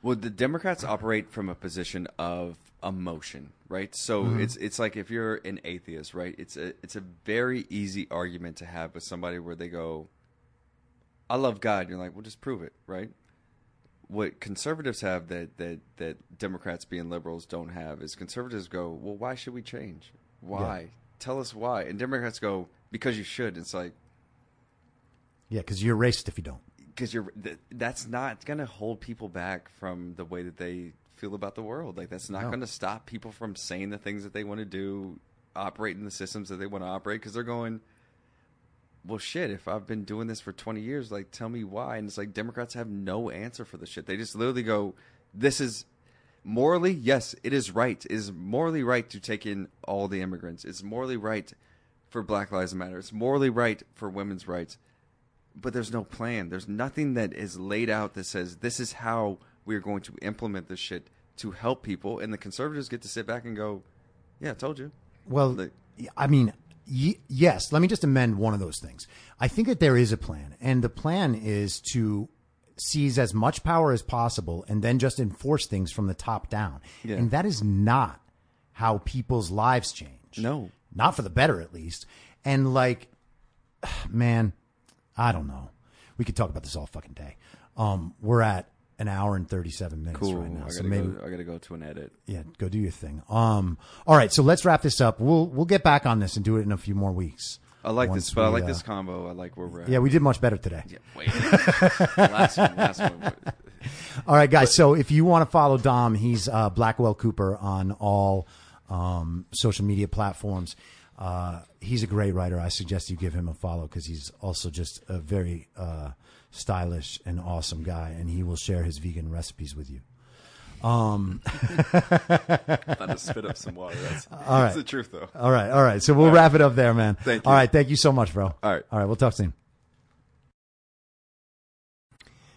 Well, the Democrats operate from a position of emotion, right? So mm-hmm. it's it's like if you're an atheist, right? It's a it's a very easy argument to have with somebody where they go, "I love God." You're like, "Well, just prove it," right? What conservatives have that that that Democrats being liberals don't have is conservatives go, "Well, why should we change? Why? Tell us why." And Democrats go, "Because you should." It's like Yeah, because you're racist if you don't. because you're th- that's not going to hold people back from the way that they feel about the world. Like that's not No. going to stop people from saying the things that they want to do, operate in the systems that they want to operate because they're going, well, shit, if I've been doing this for 20 years, like, tell me why. And it's like, Democrats have no answer for the shit. They just literally go, this is morally, yes, it is right. It is morally right to take in all the immigrants. It's morally right for Black Lives Matter. It's morally right for women's rights. But there's no plan. There's nothing that is laid out that says this is how we're going to implement this shit to help people. And the conservatives get to sit back and go, yeah, I told you. Well, Like- I mean, y- yes. Let me just amend one of those things. I think that there is a plan, and the plan is to seize as much power as possible and then just enforce things from the top down. Yeah. And that is not how people's lives change. No. Not for the better, at least. And like, man, I don't know. We could talk about this all fucking day. Um, we're at an hour and 37 minutes Cool. right now. I So maybe, go. I gotta go to an edit. yeah, go do your thing. Um, all right, so let's wrap this up. We'll we'll get back on this and do it in a few more weeks. I like Once this, but I like uh, this combo. I like where we're at. Yeah, we did much better today. Yeah, wait. last one. Last one. All right, guys. so if you want to follow Dom, he's uh, Blackwell Cooper on all um, social media platforms. Uh, he's a great writer. I suggest you give him a follow because he's also just a very uh, stylish and awesome guy, and he will share his vegan recipes with you. About to spit up some water. That's, right. that's the truth, though. All right, all right. So we'll wrap it up there, man. Thank you. right, thank you so much, bro. All right. all right. We'll talk soon.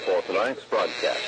For tonight's broadcast.